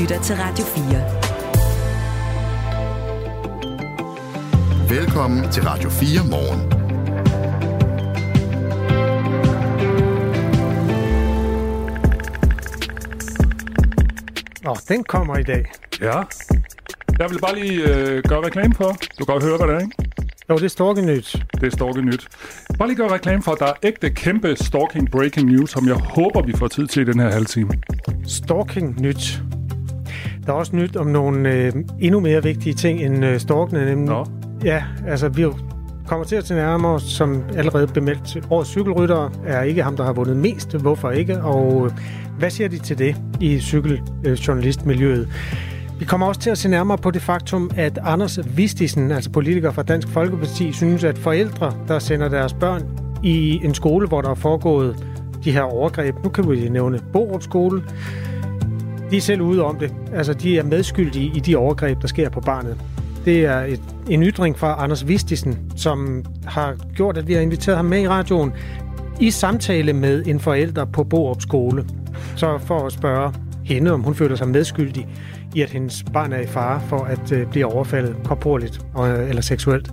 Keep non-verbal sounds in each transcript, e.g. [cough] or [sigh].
lytter til Radio 4. Velkommen til Radio 4 morgen. Nå, den kommer i dag. Ja. Jeg vil bare lige øh, gøre reklame for. Du kan godt høre, hvad det er, ikke? Jo, det er Storkenyt. Det er Stalking Nyt. Bare lige gøre reklame for, at der er ægte kæmpe stalking breaking news, som jeg håber, vi får tid til i den her halve time. Stalking Nyt. Der er også nyt om nogle øh, endnu mere vigtige ting end øh, stalkene. Nemlig, Nå. Ja, altså vi kommer til at til nærmere, som allerede bemeldt. Årets cykelrytter er ikke ham, der har vundet mest. Hvorfor ikke? Og øh, hvad siger de til det i cykeljournalistmiljøet? Vi kommer også til at se nærmere på det faktum, at Anders Vistisen, altså politiker fra Dansk Folkeparti, synes, at forældre, der sender deres børn i en skole, hvor der er foregået de her overgreb, nu kan vi nævne Borup skole, de er selv ude om det. Altså, de er medskyldige i de overgreb, der sker på barnet. Det er et, en ytring fra Anders Vistisen, som har gjort, at vi har inviteret ham med i radioen i samtale med en forælder på Borup skole. Så for at spørge hende, om hun føler sig medskyldig i, at hendes barn er i fare for at øh, blive overfaldet korporligt og, øh, eller seksuelt.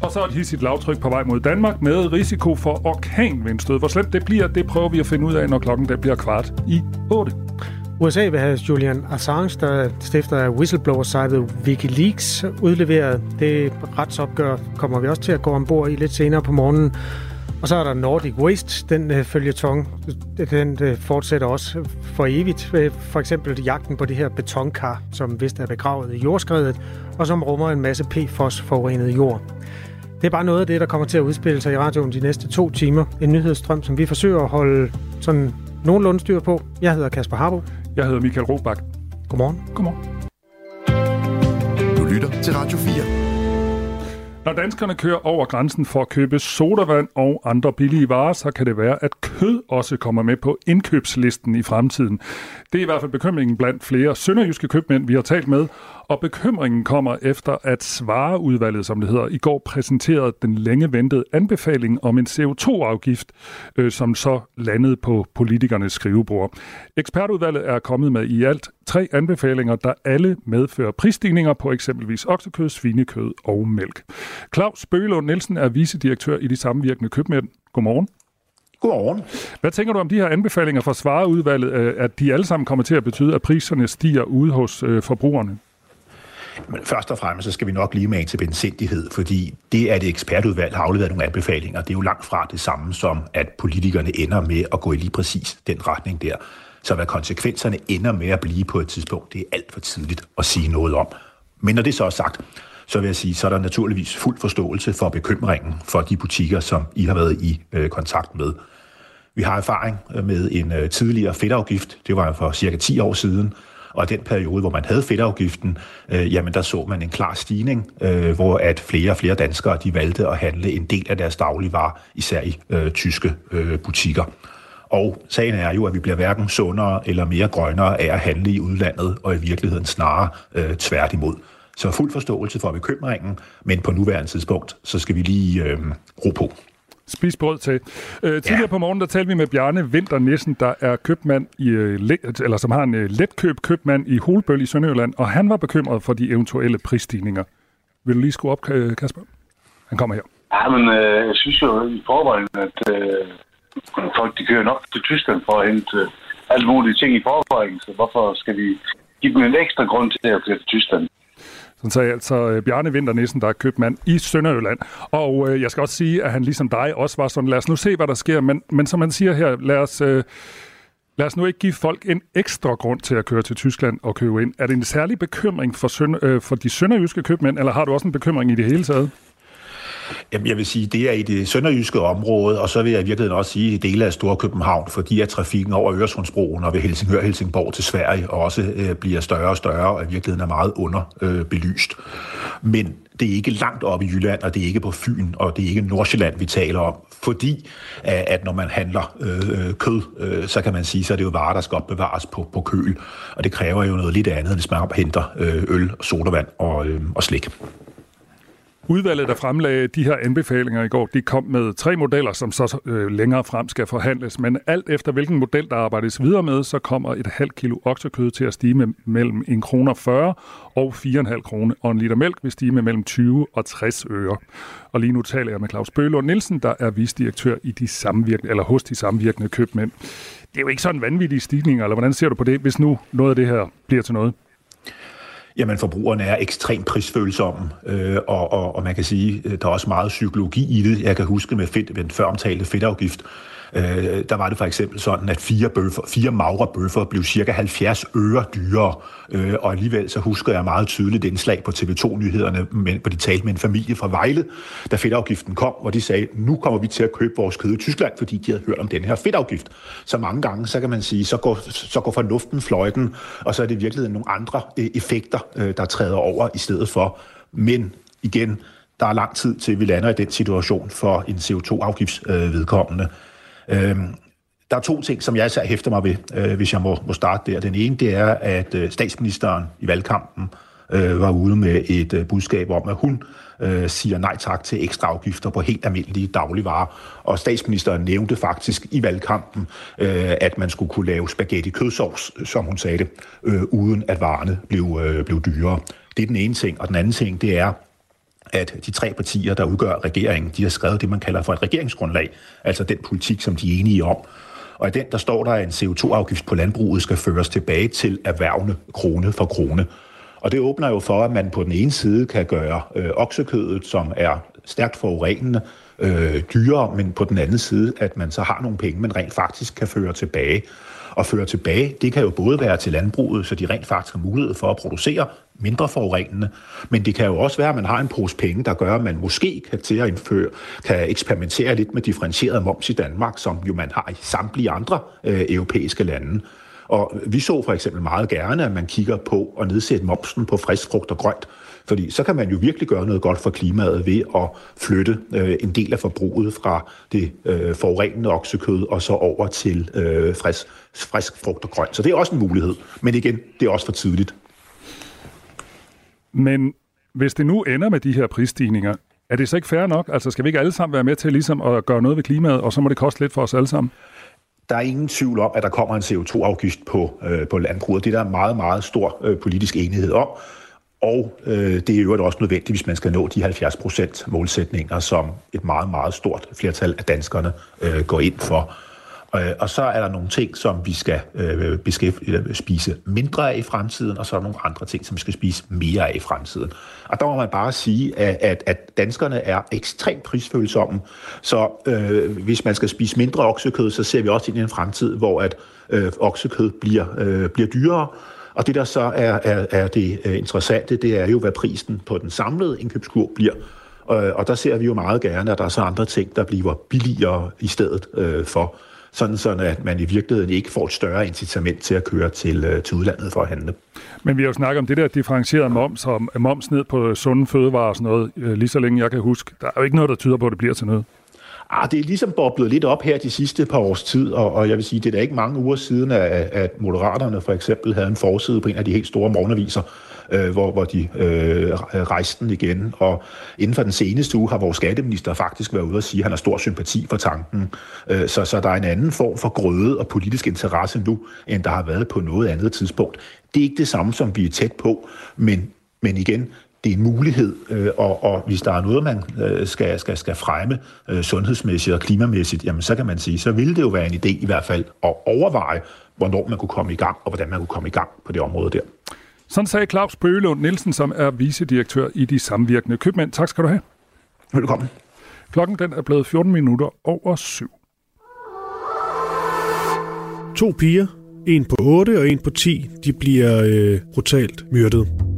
Og så et hissigt lavtryk på vej mod Danmark med risiko for orkanvindstød. Hvor slemt det bliver, det prøver vi at finde ud af, når klokken der bliver kvart i 8. USA vil have Julian Assange, der stifter af whistleblower-sitet Wikileaks, udleveret. Det retsopgør kommer vi også til at gå ombord i lidt senere på morgenen. Og så er der Nordic Waste, den øh, følgetong, den øh, fortsætter også for evigt. Øh, for eksempel jagten på det her betonkar, som vist er begravet i jordskredet, og som rummer en masse PFOS-forurenet jord. Det er bare noget af det, der kommer til at udspille sig i radioen de næste to timer. En nyhedsstrøm, som vi forsøger at holde sådan nogenlunde styr på. Jeg hedder Kasper Harbo. Jeg hedder Michael Robach. Godmorgen. Godmorgen. Du lytter til Radio 4. Når danskerne kører over grænsen for at købe sodavand og andre billige varer, så kan det være, at kød også kommer med på indkøbslisten i fremtiden. Det er i hvert fald bekymringen blandt flere sønderjyske købmænd, vi har talt med, og bekymringen kommer efter, at Svareudvalget, som det hedder, i går præsenterede den længe ventede anbefaling om en CO2-afgift, øh, som så landede på politikernes skrivebord. Ekspertudvalget er kommet med i alt tre anbefalinger, der alle medfører prisstigninger på eksempelvis oksekød, svinekød og mælk. Claus Bøgelund Nielsen er vicedirektør i de samvirkende købmænd. Godmorgen. Godmorgen. Hvad tænker du om de her anbefalinger fra Svareudvalget, øh, at de alle sammen kommer til at betyde, at priserne stiger ude hos øh, forbrugerne? Men først og fremmest så skal vi nok lige med til bensindighed, fordi det, at et ekspertudvalg har afleveret nogle anbefalinger, det er jo langt fra det samme som, at politikerne ender med at gå i lige præcis den retning der. Så hvad konsekvenserne ender med at blive på et tidspunkt, det er alt for tidligt at sige noget om. Men når det så er sagt, så vil jeg sige, så er der naturligvis fuld forståelse for bekymringen for de butikker, som I har været i øh, kontakt med. Vi har erfaring med en øh, tidligere fedtafgift, det var for cirka 10 år siden, og i den periode, hvor man havde fedtafgiften, øh, jamen der så man en klar stigning, øh, hvor at flere og flere danskere de valgte at handle en del af deres dagligvarer, især i øh, tyske øh, butikker. Og sagen er jo, at vi bliver hverken sundere eller mere grønnere af at handle i udlandet, og i virkeligheden snarere øh, tværtimod. Så fuld forståelse for bekymringen, men på nuværende tidspunkt, så skal vi lige øh, ro på. Spis brød til. Øh, tidligere Ja. på morgen, der talte vi med Bjarne Vinter Nissen, der er købmand i, øh, eller som har en øh, letkøb købmand i Holbøl i Sønderjylland, og han var bekymret for de eventuelle prisstigninger. Vil du lige skrue op, Ka- Kasper? Han kommer her. Ja, men øh, jeg synes jo i forvejen, at øh, folk de kører nok til Tyskland for at hente øh, alle mulige ting i forvejen. Så hvorfor skal vi give dem en ekstra grund til at køre til Tyskland? Sådan sagde altså øh, Bjarne Vinter Nissen, der er købmand i Sønderjylland. Og øh, jeg skal også sige, at han ligesom dig også var sådan, lad os nu se, hvad der sker. Men, men som man siger her, lad os, øh, lad os nu ikke give folk en ekstra grund til at køre til Tyskland og købe ind. Er det en særlig bekymring for, øh, for de sønderjyske købmænd, eller har du også en bekymring i det hele taget? Jamen, jeg vil sige, det er i det sønderjyske område, og så vil jeg i virkeligheden også sige i dele af Storkøbenhavn, fordi at trafikken over Øresundsbroen og ved Helsingør Helsingborg til Sverige også øh, bliver større og større, og i virkeligheden er meget underbelyst. Øh. Men det er ikke langt op i Jylland, og det er ikke på Fyn, og det er ikke Nordsjælland, vi taler om. Fordi at, at når man handler øh, øh, kød, øh, så kan man sige, så er det jo varer, der skal opbevares på, på køl. Og det kræver jo noget lidt andet, hvis man henter øh, øl, sodavand og, øh, og slik. Udvalget, der fremlagde de her anbefalinger i går, de kom med tre modeller, som så øh, længere frem skal forhandles. Men alt efter hvilken model, der arbejdes videre med, så kommer et halvt kilo oksekød til at stige med mellem 1 kr. 40 og 4,5 kr. og en liter mælk vil stige med mellem 20 og 60 øre. Og lige nu taler jeg med Claus Bølund Nielsen, der er visdirektør i de samvirkende, eller hos de samvirkende købmænd. Det er jo ikke sådan vanvittige stigninger, eller hvordan ser du på det, hvis nu noget af det her bliver til noget? Jamen, forbrugerne er ekstremt prisfølsomme, øh, og, og, og man kan sige, øh, der er også meget psykologi i det. Jeg kan huske med, fedt, den før omtalte fedtafgift, Øh, der var det for eksempel sådan, at fire, bøffer, fire magre bøffer blev cirka 70 øre dyrere, øh, og alligevel så husker jeg meget tydeligt den slag på TV2-nyhederne, hvor de talte med en familie fra Vejle, da fedtafgiften kom, hvor de sagde, nu kommer vi til at købe vores kød i Tyskland, fordi de havde hørt om den her fedtafgift. Så mange gange, så kan man sige, så går, så går fornuften fløjten, og så er det i virkeligheden nogle andre øh, effekter, øh, der træder over i stedet for. Men igen, der er lang tid til, vi lander i den situation for en CO2-afgifts øh, vedkommende. Øh, der er to ting, som jeg især hæfter mig ved, øh, hvis jeg må, må starte der. Den ene, det er, at øh, statsministeren i valgkampen øh, var ude med et øh, budskab om, at hun øh, siger nej tak til ekstra afgifter på helt almindelige dagligvarer. Og statsministeren nævnte faktisk i valgkampen, øh, at man skulle kunne lave spaghetti kødsovs, øh, som hun sagde det, øh, uden at varerne blev, øh, blev dyrere. Det er den ene ting. Og den anden ting, det er, at de tre partier, der udgør regeringen, de har skrevet det, man kalder for et regeringsgrundlag, altså den politik, som de er enige om. Og i den, der står der, at en CO2-afgift på landbruget skal føres tilbage til erhvervne krone for krone. Og det åbner jo for, at man på den ene side kan gøre øh, oksekødet, som er stærkt forurenende, øh, dyrere, men på den anden side, at man så har nogle penge, man rent faktisk kan føre tilbage og føre tilbage, det kan jo både være til landbruget, så de rent faktisk har mulighed for at producere mindre forurenende, men det kan jo også være, at man har en pose penge, der gør, at man måske kan til at indføre, kan eksperimentere lidt med differentieret moms i Danmark, som jo man har i samtlige andre øh, europæiske lande. Og vi så for eksempel meget gerne, at man kigger på at nedsætte momsen på frisk frugt og grønt, fordi så kan man jo virkelig gøre noget godt for klimaet ved at flytte øh, en del af forbruget fra det øh, forurenende oksekød og så over til øh, frisk, frisk frugt og grønt. Så det er også en mulighed. Men igen, det er også for tidligt. Men hvis det nu ender med de her prisstigninger, er det så ikke fair nok? Altså skal vi ikke alle sammen være med til ligesom at gøre noget ved klimaet, og så må det koste lidt for os alle sammen? Der er ingen tvivl om, at der kommer en CO2-afgift på, øh, på landbruget. Det er der meget, meget stor øh, politisk enighed om. Og øh, det er jo også nødvendigt, hvis man skal nå de 70 procent målsætninger, som et meget, meget stort flertal af danskerne øh, går ind for. Øh, og så er der nogle ting, som vi skal øh, beskæftige, spise mindre af i fremtiden, og så er der nogle andre ting, som vi skal spise mere af i fremtiden. Og der må man bare sige, at, at, at danskerne er ekstremt prisfølsomme. Så øh, hvis man skal spise mindre oksekød, så ser vi også ind i en fremtid, hvor at øh, oksekød bliver, øh, bliver dyrere, og det, der så er, er, er det øh, interessante, det er jo, hvad prisen på den samlede indkøbskur bliver. Øh, og der ser vi jo meget gerne, at der er så andre ting, der bliver billigere i stedet øh, for. Sådan, sådan at man i virkeligheden ikke får et større incitament til at køre til, øh, til udlandet for at handle. Men vi har jo snakket om det der differentierede moms, og moms ned på sunde fødevarer og sådan noget, lige så længe jeg kan huske. Der er jo ikke noget, der tyder på, at det bliver til noget. Ah, det er ligesom boblet lidt op her de sidste par års tid, og, og jeg vil sige, det er da ikke mange uger siden, at, at Moderaterne for eksempel havde en forside på en af de helt store morgenaviser, øh, hvor, hvor de øh, rejste den igen. Og inden for den seneste uge har vores skatteminister faktisk været ude og sige, at han har stor sympati for tanken. Øh, så, så der er en anden form for grøde og politisk interesse nu, end der har været på noget andet tidspunkt. Det er ikke det samme, som vi er tæt på, men, men igen, det er en mulighed, øh, og, og hvis der er noget, man øh, skal, skal, skal fremme øh, sundhedsmæssigt og klimamæssigt, jamen så kan man sige, så ville det jo være en idé i hvert fald at overveje, hvornår man kunne komme i gang, og hvordan man kunne komme i gang på det område der. Sådan sagde Claus Bøgelund Nielsen, som er vicedirektør i de samvirkende købmænd. Tak skal du have. Velkommen. Klokken den er blevet 14 minutter over syv. To piger, en på 8 og en på 10, de bliver øh, brutalt myrdet.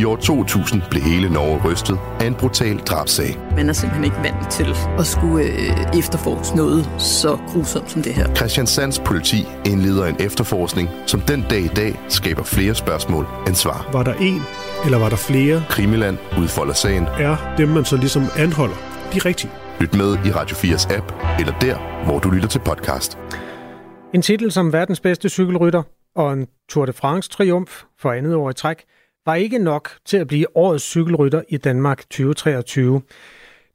I år 2000 blev hele Norge rystet af en brutal drabsag. Man er simpelthen ikke vant til at skulle øh, efterforske noget så grusomt som det her. Christian Sands politi indleder en efterforskning, som den dag i dag skaber flere spørgsmål end svar. Var der en, eller var der flere? Krimiland udfolder sagen. Er dem, man så ligesom anholder, de rigtige? Lyt med i Radio 4's app, eller der, hvor du lytter til podcast. En titel som verdens bedste cykelrytter og en Tour de France triumf for andet år i træk – var ikke nok til at blive årets cykelrytter i Danmark 2023.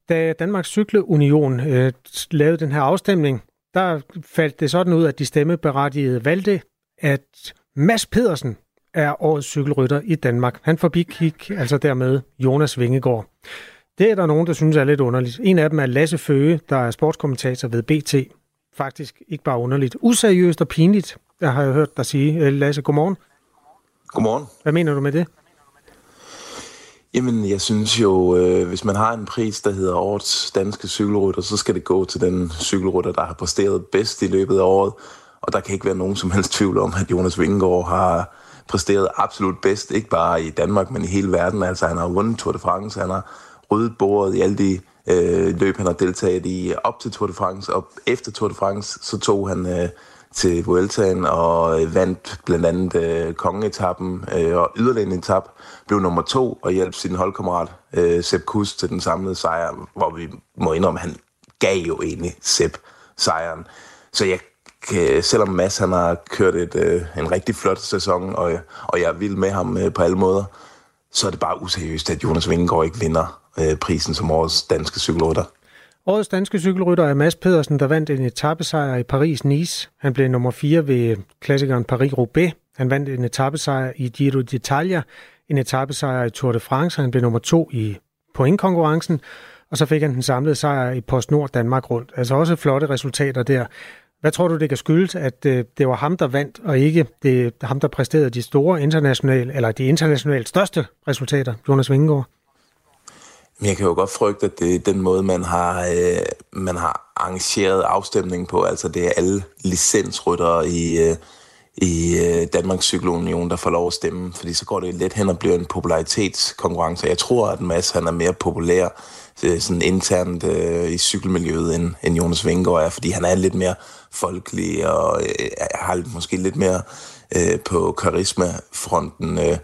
Da Danmarks Cykleunion øh, lavede den her afstemning, der faldt det sådan ud, at de stemmeberettigede valgte, at Mads Pedersen er årets cykelrytter i Danmark. Han forbigik altså dermed Jonas Vingegaard. Det er der nogen, der synes er lidt underligt. En af dem er Lasse Føge, der er sportskommentator ved BT. Faktisk ikke bare underligt. Useriøst og pinligt, der har jeg hørt dig sige. Øh, Lasse, godmorgen. Godmorgen. Hvad mener du med det? Jamen, jeg synes jo, øh, hvis man har en pris, der hedder Årets Danske Cykelrytter, så skal det gå til den cykelrytter, der har præsteret bedst i løbet af året. Og der kan ikke være nogen som helst tvivl om, at Jonas Vingegaard har præsteret absolut bedst, ikke bare i Danmark, men i hele verden. Altså, han har vundet Tour de France, han har ryddet bordet i alle de øh, løb, han har deltaget i op til Tour de France, og efter Tour de France, så tog han øh, til Vueltaen og øh, vandt blandt andet øh, kongeetappen øh, og yderligere en etap, blev nummer to og hjalp sin holdkammerat øh, Sepp Kuss til den samlede sejr, hvor vi må indrømme, han gav jo egentlig Sepp sejren. Så jeg selvom Mads han har kørt et, øh, en rigtig flot sæson, og, og jeg er vild med ham øh, på alle måder, så er det bare useriøst, at Jonas Vingegaard ikke vinder øh, prisen som årets danske cykelrytter. Årets danske cykelrytter er Mads Pedersen, der vandt en etappesejr i Paris-Nice. Han blev nummer 4 ved klassikeren Paris-Roubaix. Han vandt en etappesejr i Giro d'Italia, en etappesejr i Tour de France. Han blev nummer 2 i pointkonkurrencen, og så fik han den samlede sejr i PostNord Danmark rundt. Altså også flotte resultater der. Hvad tror du, det kan skyldes, at øh, det var ham, der vandt, og ikke det, ham, der præsterede de store internationale, eller de internationalt største resultater, Jonas Vingegaard? Men jeg kan jo godt frygte, at det er den måde, man har, øh, man har arrangeret afstemningen på. Altså det er alle licensryttere i, øh, i øh, Danmarks Cykelunion, der får lov at stemme. Fordi så går det lidt hen og bliver en popularitetskonkurrence. Jeg tror, at Mads han er mere populær øh, sådan internt øh, i cykelmiljøet, end, end Jonas Vingegaard er. Fordi han er lidt mere folkelig og øh, har måske lidt mere øh, på karismafronten. Øh,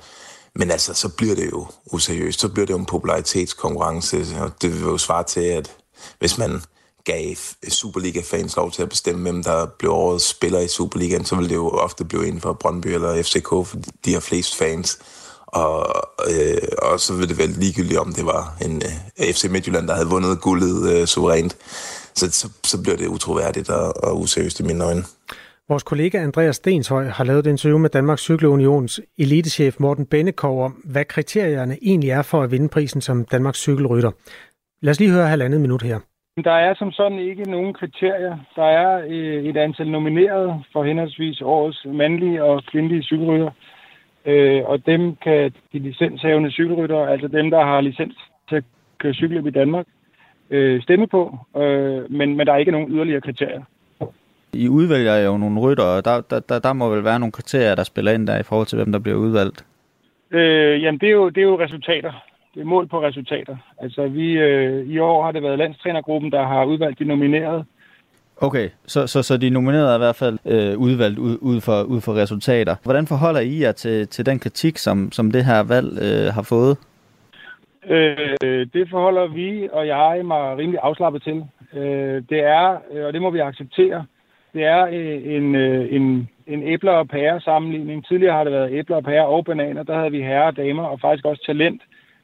men altså, så bliver det jo useriøst. Så bliver det jo en popularitetskonkurrence. Og det vil jo svare til, at hvis man gav Superliga-fans lov til at bestemme, hvem der blev årets spiller i Superligaen, så ville det jo ofte blive inden for Brøndby eller FCK, for de har flest fans. Og, øh, og så ville det være ligegyldigt, om det var en øh, FC Midtjylland, der havde vundet guldet øh, suverænt. Så, så, så bliver det utroværdigt og, og useriøst i mine øjne. Vores kollega Andreas Stenshøj har lavet et interview med Danmarks Cykelunions elitechef Morten Bennekov om, hvad kriterierne egentlig er for at vinde prisen som Danmarks cykelrytter. Lad os lige høre halvandet minut her. Der er som sådan ikke nogen kriterier. Der er øh, et antal nomineret for henholdsvis årets mandlige og kvindelige cykelrytter. Øh, og dem kan de licenshavende cykelrytter, altså dem, der har licens til at køre cykeløb i Danmark, øh, stemme på. Men, men der er ikke nogen yderligere kriterier. I udvælger jo nogle rytter, og der, der, der, der må vel være nogle kriterier, der spiller ind der i forhold til, hvem der bliver udvalgt. Øh, jamen, det er, jo, det er jo resultater. Det er mål på resultater. Altså, vi, øh, i år har det været landstrænergruppen, der har udvalgt de nominerede. Okay, så, så, så de nominerede er i hvert fald øh, udvalgt ud, ud, for, ud for resultater. Hvordan forholder I jer til, til den kritik, som, som det her valg øh, har fået? Øh, det forholder vi og jeg mig rimelig afslappet til. Øh, det er, og det må vi acceptere, det er øh, en, øh, en, en æbler og pære sammenligning. Tidligere har det været æbler og pære og bananer. Der havde vi herre og damer og faktisk også talent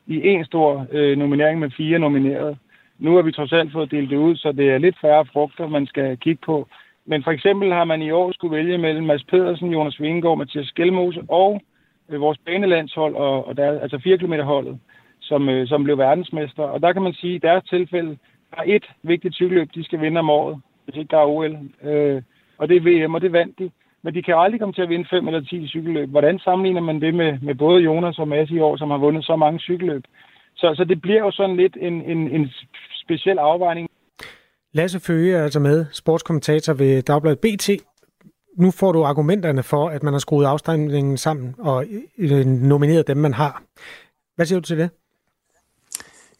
i en stor øh, nominering med fire nominerede. Nu har vi trods alt fået delt det ud, så det er lidt færre frugter, man skal kigge på. Men for eksempel har man i år skulle vælge mellem Mads Pedersen, Jonas Vingegaard, Mathias Skelmose og øh, vores banelandshold, og, og der, altså 4 km holdet, som, øh, som blev verdensmester. Og der kan man sige, at i deres tilfælde der er et vigtigt cykelløb, de skal vinde om året hvis ikke der er OL. Øh, og det er VM, og det vandt de. Men de kan aldrig komme til at vinde 5 eller 10 cykelløb. Hvordan sammenligner man det med, med både Jonas og Mads i år, som har vundet så mange cykelløb? Så, så det bliver jo sådan lidt en, en, en speciel afvejning. Lasse Føge er altså med, sportskommentator ved Dagbladet BT. Nu får du argumenterne for, at man har skruet afstemningen sammen og øh, øh, nomineret dem, man har. Hvad siger du til det?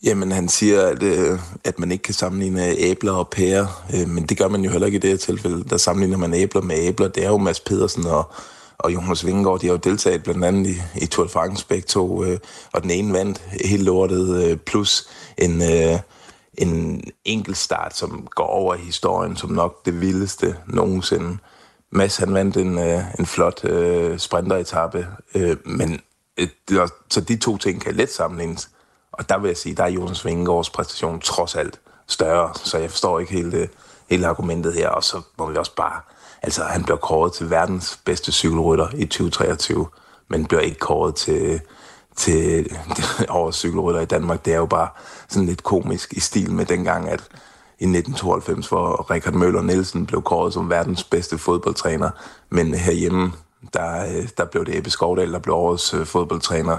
Jamen, han siger, at, øh, at man ikke kan sammenligne æbler og pærer, øh, men det gør man jo heller ikke i det her tilfælde. Der sammenligner man æbler med æbler. Det er jo Mads Pedersen og, og Jonas Vingegaard, de har jo deltaget blandt andet i, i Tour de France begge to, øh, og den ene vandt helt lortet, øh, plus en, øh, en enkelt start, som går over i historien som nok det vildeste nogensinde. Mads han vandt en, øh, en flot øh, sprinteretappe, øh, men øh, så de to ting kan let sammenlignes. Og der vil jeg sige, der er Jonas Vingegaards præstation trods alt større, så jeg forstår ikke hele, det, øh, hele argumentet her. Og så må vi også bare... Altså, han bliver kåret til verdens bedste cykelrytter i 2023, men bliver ikke kåret til, til [laughs] over cykelrytter i Danmark. Det er jo bare sådan lidt komisk i stil med dengang, at i 1992, hvor Richard Møller Nielsen blev kåret som verdens bedste fodboldtræner, men herhjemme, der, øh, der blev det Ebbe Skovdal, der blev årets øh, fodboldtræner.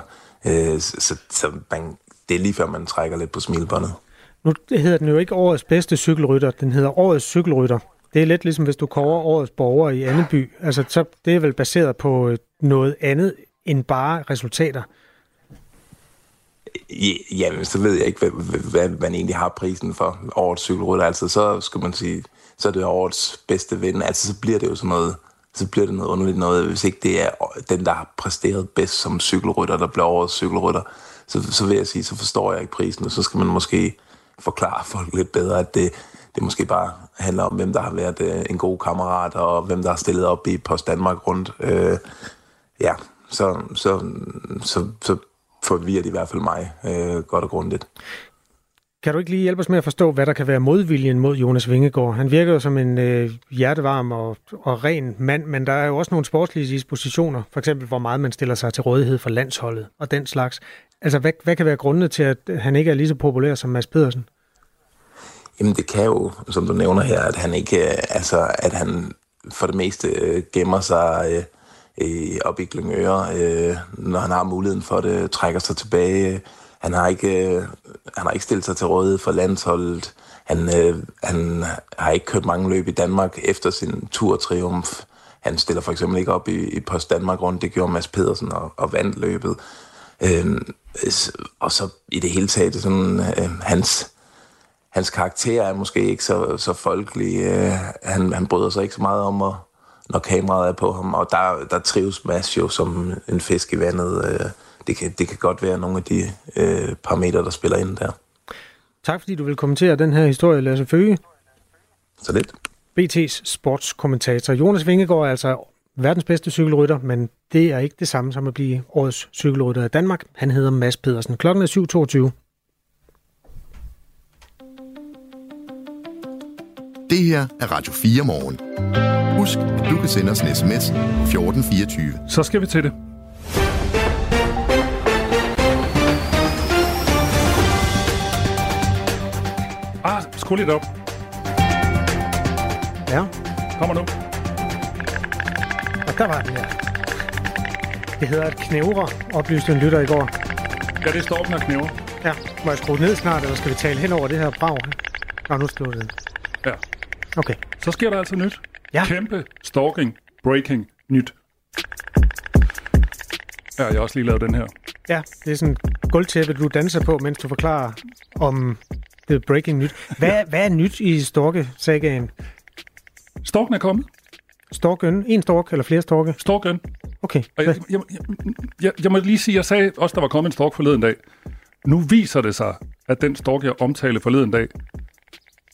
Så, så man, det er lige før, man trækker lidt på smilbåndet. Nu hedder den jo ikke årets bedste cykelrytter, den hedder årets cykelrytter. Det er lidt ligesom, hvis du kårer årets borger i Anneby. Altså, så det er vel baseret på noget andet end bare resultater. Jamen, så ved jeg ikke, hvad, hvad man egentlig har prisen for årets cykelrytter. Altså, så skal man sige, så er det årets bedste ven. Altså, så bliver det jo sådan noget, så bliver det noget underligt noget, hvis ikke det er den, der har præsteret bedst som cykelrytter, der bliver årets cykelrytter. Så, så vil jeg sige, så forstår jeg ikke prisen, og så skal man måske forklare folk lidt bedre, at det, det måske bare handler om, hvem der har været øh, en god kammerat, og hvem der har stillet op i Post Danmark rundt. Øh, ja, så, så, så, så forvirrer det i hvert fald mig øh, godt og grundigt. Kan du ikke lige hjælpe os med at forstå, hvad der kan være modviljen mod Jonas Vingegaard? Han virker jo som en øh, hjertevarm og, og ren mand, men der er jo også nogle sportslige dispositioner, for eksempel hvor meget man stiller sig til rådighed for landsholdet og den slags. Altså, hvad, hvad kan være grundene til, at han ikke er lige så populær som Mads Pedersen? Jamen, det kan jo, som du nævner her, at han ikke, øh, altså, at han for det meste øh, gemmer sig øh, øh, op i Glyngøre, øh, når han har muligheden for det, trækker sig tilbage. Han har ikke, øh, han har ikke stillet sig til rådighed for landsholdet. Han, øh, han har ikke kørt mange løb i Danmark efter sin tur-triumf. Han stiller for eksempel ikke op i, i Post Danmark rundt. Det gjorde Mads Pedersen og, og vandt løbet. Øh, og så i det hele taget, sådan, øh, hans, hans karakter er måske ikke så, så folkelig. Øh, han, han bryder sig ikke så meget om at, når kameraet er på ham, og der, der trives Mads jo som en fisk i vandet. Øh, det, kan, det kan godt være nogle af de øh, parametre, der spiller ind der. Tak fordi du vil kommentere den her historie, Lasse Føge. Så lidt. BT's sportskommentator. Jonas Vingegaard er altså verdens bedste cykelrytter, men det er ikke det samme som at blive årets cykelrytter i Danmark. Han hedder Mads Pedersen. Klokken er 7.22. Det her er Radio 4 morgen. Husk, at du kan sende os en sms 1424. Så skal vi til det. Ah, skru lidt op. Ja. Kommer nu. Og der var den, ja. Det hedder et knævre, oplyste en lytter i går. Ja, det står og knæver. Ja, må jeg skrue ned snart, eller skal vi tale hen over det her brag? Nå, nu slår det. Ja. Okay. Så sker der altså nyt. Ja. Kæmpe stalking, breaking, nyt. Ja, jeg har også lige lavet den her. Ja, det er sådan gulvtæppe, du danser på, mens du forklarer om det breaking nyt. Hvad, hvad er nyt i Storke-sagaen? Storken er kommet. Storken? En stork eller flere storke? Storken. Okay. Og jeg, jeg, jeg, jeg, jeg må lige sige, jeg sagde også, der var kommet en stork forleden dag. Nu viser det sig, at den stork, jeg omtalte forleden dag,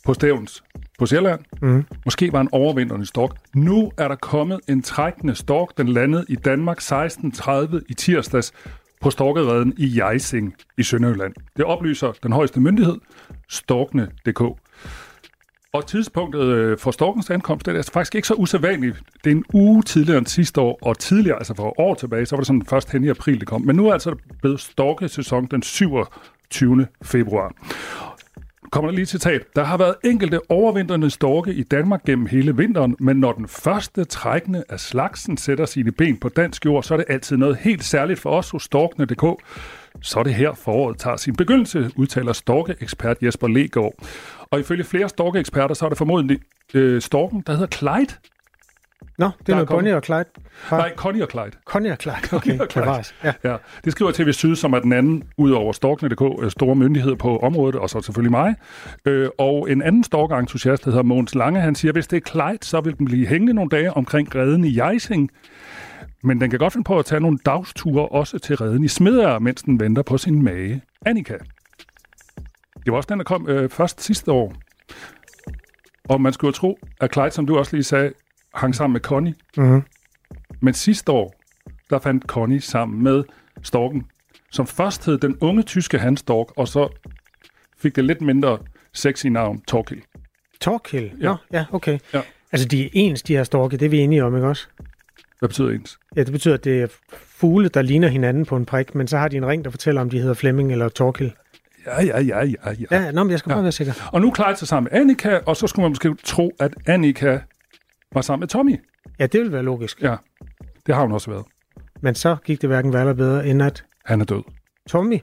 på Stævns på Sjælland. Mm. Måske var en overvinterende stork. Nu er der kommet en trækkende stork. Den landede i Danmark 16.30 i tirsdags på storkereden i Jejsing i Sønderjylland. Det oplyser den højeste myndighed, storkene.dk. Og tidspunktet øh, for storkens ankomst det er altså faktisk ikke så usædvanligt. Det er en uge tidligere end sidste år, og tidligere, altså for år tilbage, så var det sådan først hen i april, det kom. Men nu er altså blevet storkesæson den 27. februar kommer der lige citat. Der har været enkelte overvintrende storke i Danmark gennem hele vinteren, men når den første trækkende af slagsen sætter sine ben på dansk jord, så er det altid noget helt særligt for os hos storkene.dk. Så er det her foråret tager sin begyndelse, udtaler storkeekspert Jesper Legaard. Og ifølge flere storkeeksperter, så er det formodentlig øh, storken, der hedder Clyde, Nå, det er noget Bonnie og Clyde. Har... Nej, Connie og Clyde. Connie og Clyde, okay. [laughs] og Clyde. Ja. ja. Det skriver TV Syd, som er den anden, ud over Storkene.dk, øh, store myndighed på området, og så selvfølgelig mig. Øh, og en anden storkentusiast, der hedder Måns Lange, han siger, hvis det er Clyde, så vil den blive hængende nogle dage omkring redden i Jejsing. Men den kan godt finde på at tage nogle dagsture også til redden i Smedere, mens den venter på sin mage, Annika. Det var også den, der kom øh, først sidste år. Og man skulle jo tro, at Clyde, som du også lige sagde, hang sammen med Connie. Mm-hmm. Men sidste år, der fandt Connie sammen med storken, som først hed den unge tyske Hansdork, og så fik det lidt mindre sexy navn Torkild. Torkild? Ja. Nå, ja, okay. Ja. Altså, de er ens, de her storke, det er vi enige om, ikke også? Hvad betyder ens? Ja, det betyder, at det er fugle, der ligner hinanden på en prik, men så har de en ring, der fortæller, om de hedder Flemming eller Torkild. Ja, ja, ja, ja, ja. Ja, nå, men jeg skal bare Ja. være sikker. Og nu Clyde sig sammen med Annika, og så skulle man måske tro, at Annika var sammen med Tommy. Ja, det vil være logisk. Ja, det har hun også været. Men så gik det hverken værre eller bedre, end at Han er død. Tommy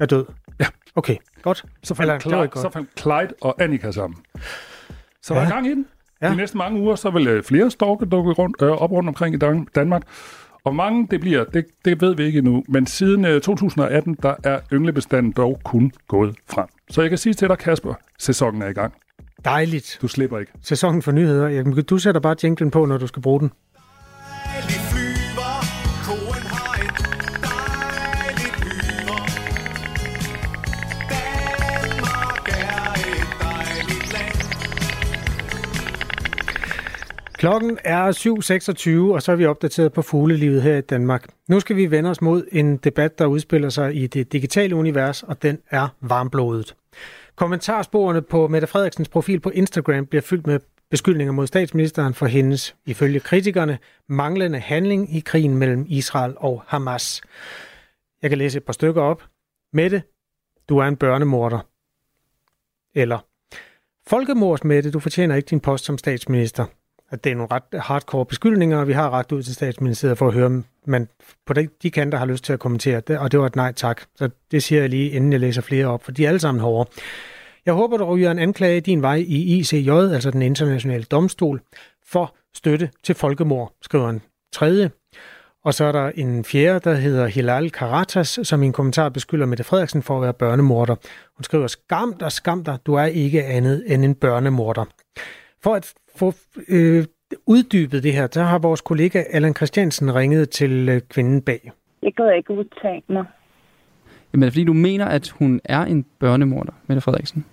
er død. Ja. Okay, godt. Så Eller, fandt, var Clyde, godt. så fandt Clyde og Annika sammen. Så ja. der er gang i den. Ja. De næste mange uger, så vil øh, flere storke dukke rundt, øh, op rundt omkring i Dan- Danmark. Og mange det bliver, det, det ved vi ikke endnu. Men siden øh, 2018, der er ynglebestanden dog kun gået frem. Så jeg kan sige til dig, Kasper, sæsonen er i gang. Dejligt. Du slipper ikke. Sæsonen for nyheder. Jamen, Du sætter bare jinglen på, når du skal bruge den. er. Klokken er 7.26, og så er vi opdateret på fuglelivet her i Danmark. Nu skal vi vende os mod en debat, der udspiller sig i det digitale univers, og den er varmblodet. Kommentarsporene på Mette Frederiksens profil på Instagram bliver fyldt med beskyldninger mod statsministeren for hendes, ifølge kritikerne, manglende handling i krigen mellem Israel og Hamas. Jeg kan læse et par stykker op. Mette, du er en børnemorder. Eller, Folkemords Mette, du fortjener ikke din post som statsminister at det er nogle ret hardcore beskyldninger, og vi har ret ud til statsministeriet for at høre, om man på de, de kanter har lyst til at kommentere det, og det var et nej tak. Så det siger jeg lige, inden jeg læser flere op, for de er alle sammen hårde. Jeg håber, du ryger en anklage din vej i ICJ, altså den internationale domstol, for støtte til folkemord, skriver en tredje. Og så er der en fjerde, der hedder Hilal Karatas, som i en kommentar beskylder Mette Frederiksen for at være børnemorder. Hun skriver, skam dig, skam dig, du er ikke andet end en børnemorder. For at få øh, uddybet det her, der har vores kollega Allan Christiansen ringet til øh, kvinden bag. Jeg kan ikke udtale mig. Jamen, er det fordi du mener, at hun er en børnemorder, Mette Frederiksen?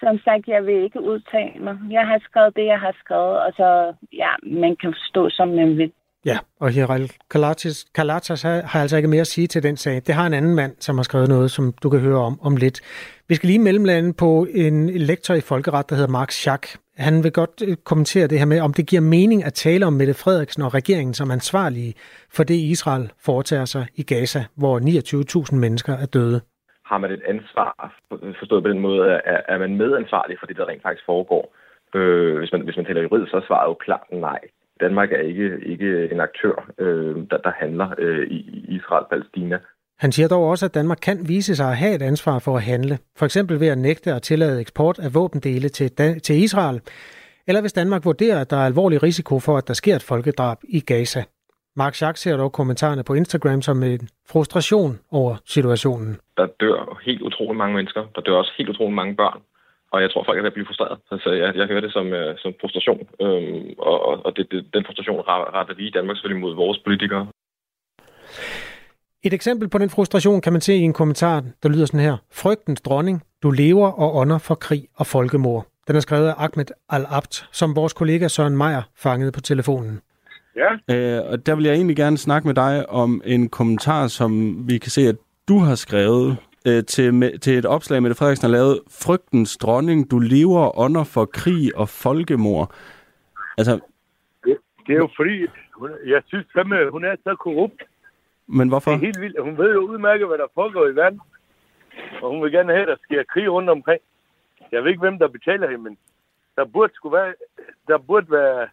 Som sagt, jeg vil ikke udtale mig. Jeg har skrevet det, jeg har skrevet, og så, ja, man kan forstå, som man vil. Ja, og Hiral Kalatas, Kalatas har, har altså ikke mere at sige til den sag. Det har en anden mand, som har skrevet noget, som du kan høre om om lidt. Vi skal lige mellemlande på en lektor i folkeret, der hedder Mark Schack. Han vil godt øh, kommentere det her med, om det giver mening at tale om Mette Frederiksen og regeringen som ansvarlige for det, Israel foretager sig i Gaza, hvor 29.000 mennesker er døde. har man et ansvar, forstået på den måde, er man medansvarlig for det, der rent faktisk foregår? Øh, hvis, man, hvis man taler juridisk, så er svaret jo klart nej. Danmark er ikke, ikke en aktør, øh, der, der handler øh, i Israel-Palæstina. Han siger dog også, at Danmark kan vise sig at have et ansvar for at handle. For eksempel ved at nægte at tillade eksport af våbendele til, til Israel. Eller hvis Danmark vurderer, at der er alvorlig risiko for, at der sker et folkedrab i Gaza. Mark Schack ser dog kommentarerne på Instagram som en frustration over situationen. Der dør helt utrolig mange mennesker. Der dør også helt utrolig mange børn. Og jeg tror, folk er ved at blive frustreret. Altså, jeg, jeg hører det som, øh, som frustration. Øhm, og og, og det, det, den frustration retter vi i Danmark selvfølgelig mod vores politikere. Et eksempel på den frustration kan man se i en kommentar, der lyder sådan her. Frygtens dronning, du lever og ånder for krig og folkemord. Den er skrevet af Ahmed Al-Abd, som vores kollega Søren Meier fangede på telefonen. Ja. Øh, og der vil jeg egentlig gerne snakke med dig om en kommentar, som vi kan se, at du har skrevet øh, til, til et opslag, Mette Frederiksen har lavet. Frygtens dronning, du lever og ånder for krig og folkemord. Altså, Det, det er jo fordi, hun, jeg synes fandme, hun er så korrupt. men hvorfor? Det er helt vildt. Hun ved jo udmærket, hvad der foregår i verden. Og hun vil gerne have, at der sker krig rundt omkring. Jeg ved ikke, hvem der betaler hende, men der burde, skulle være, der burde være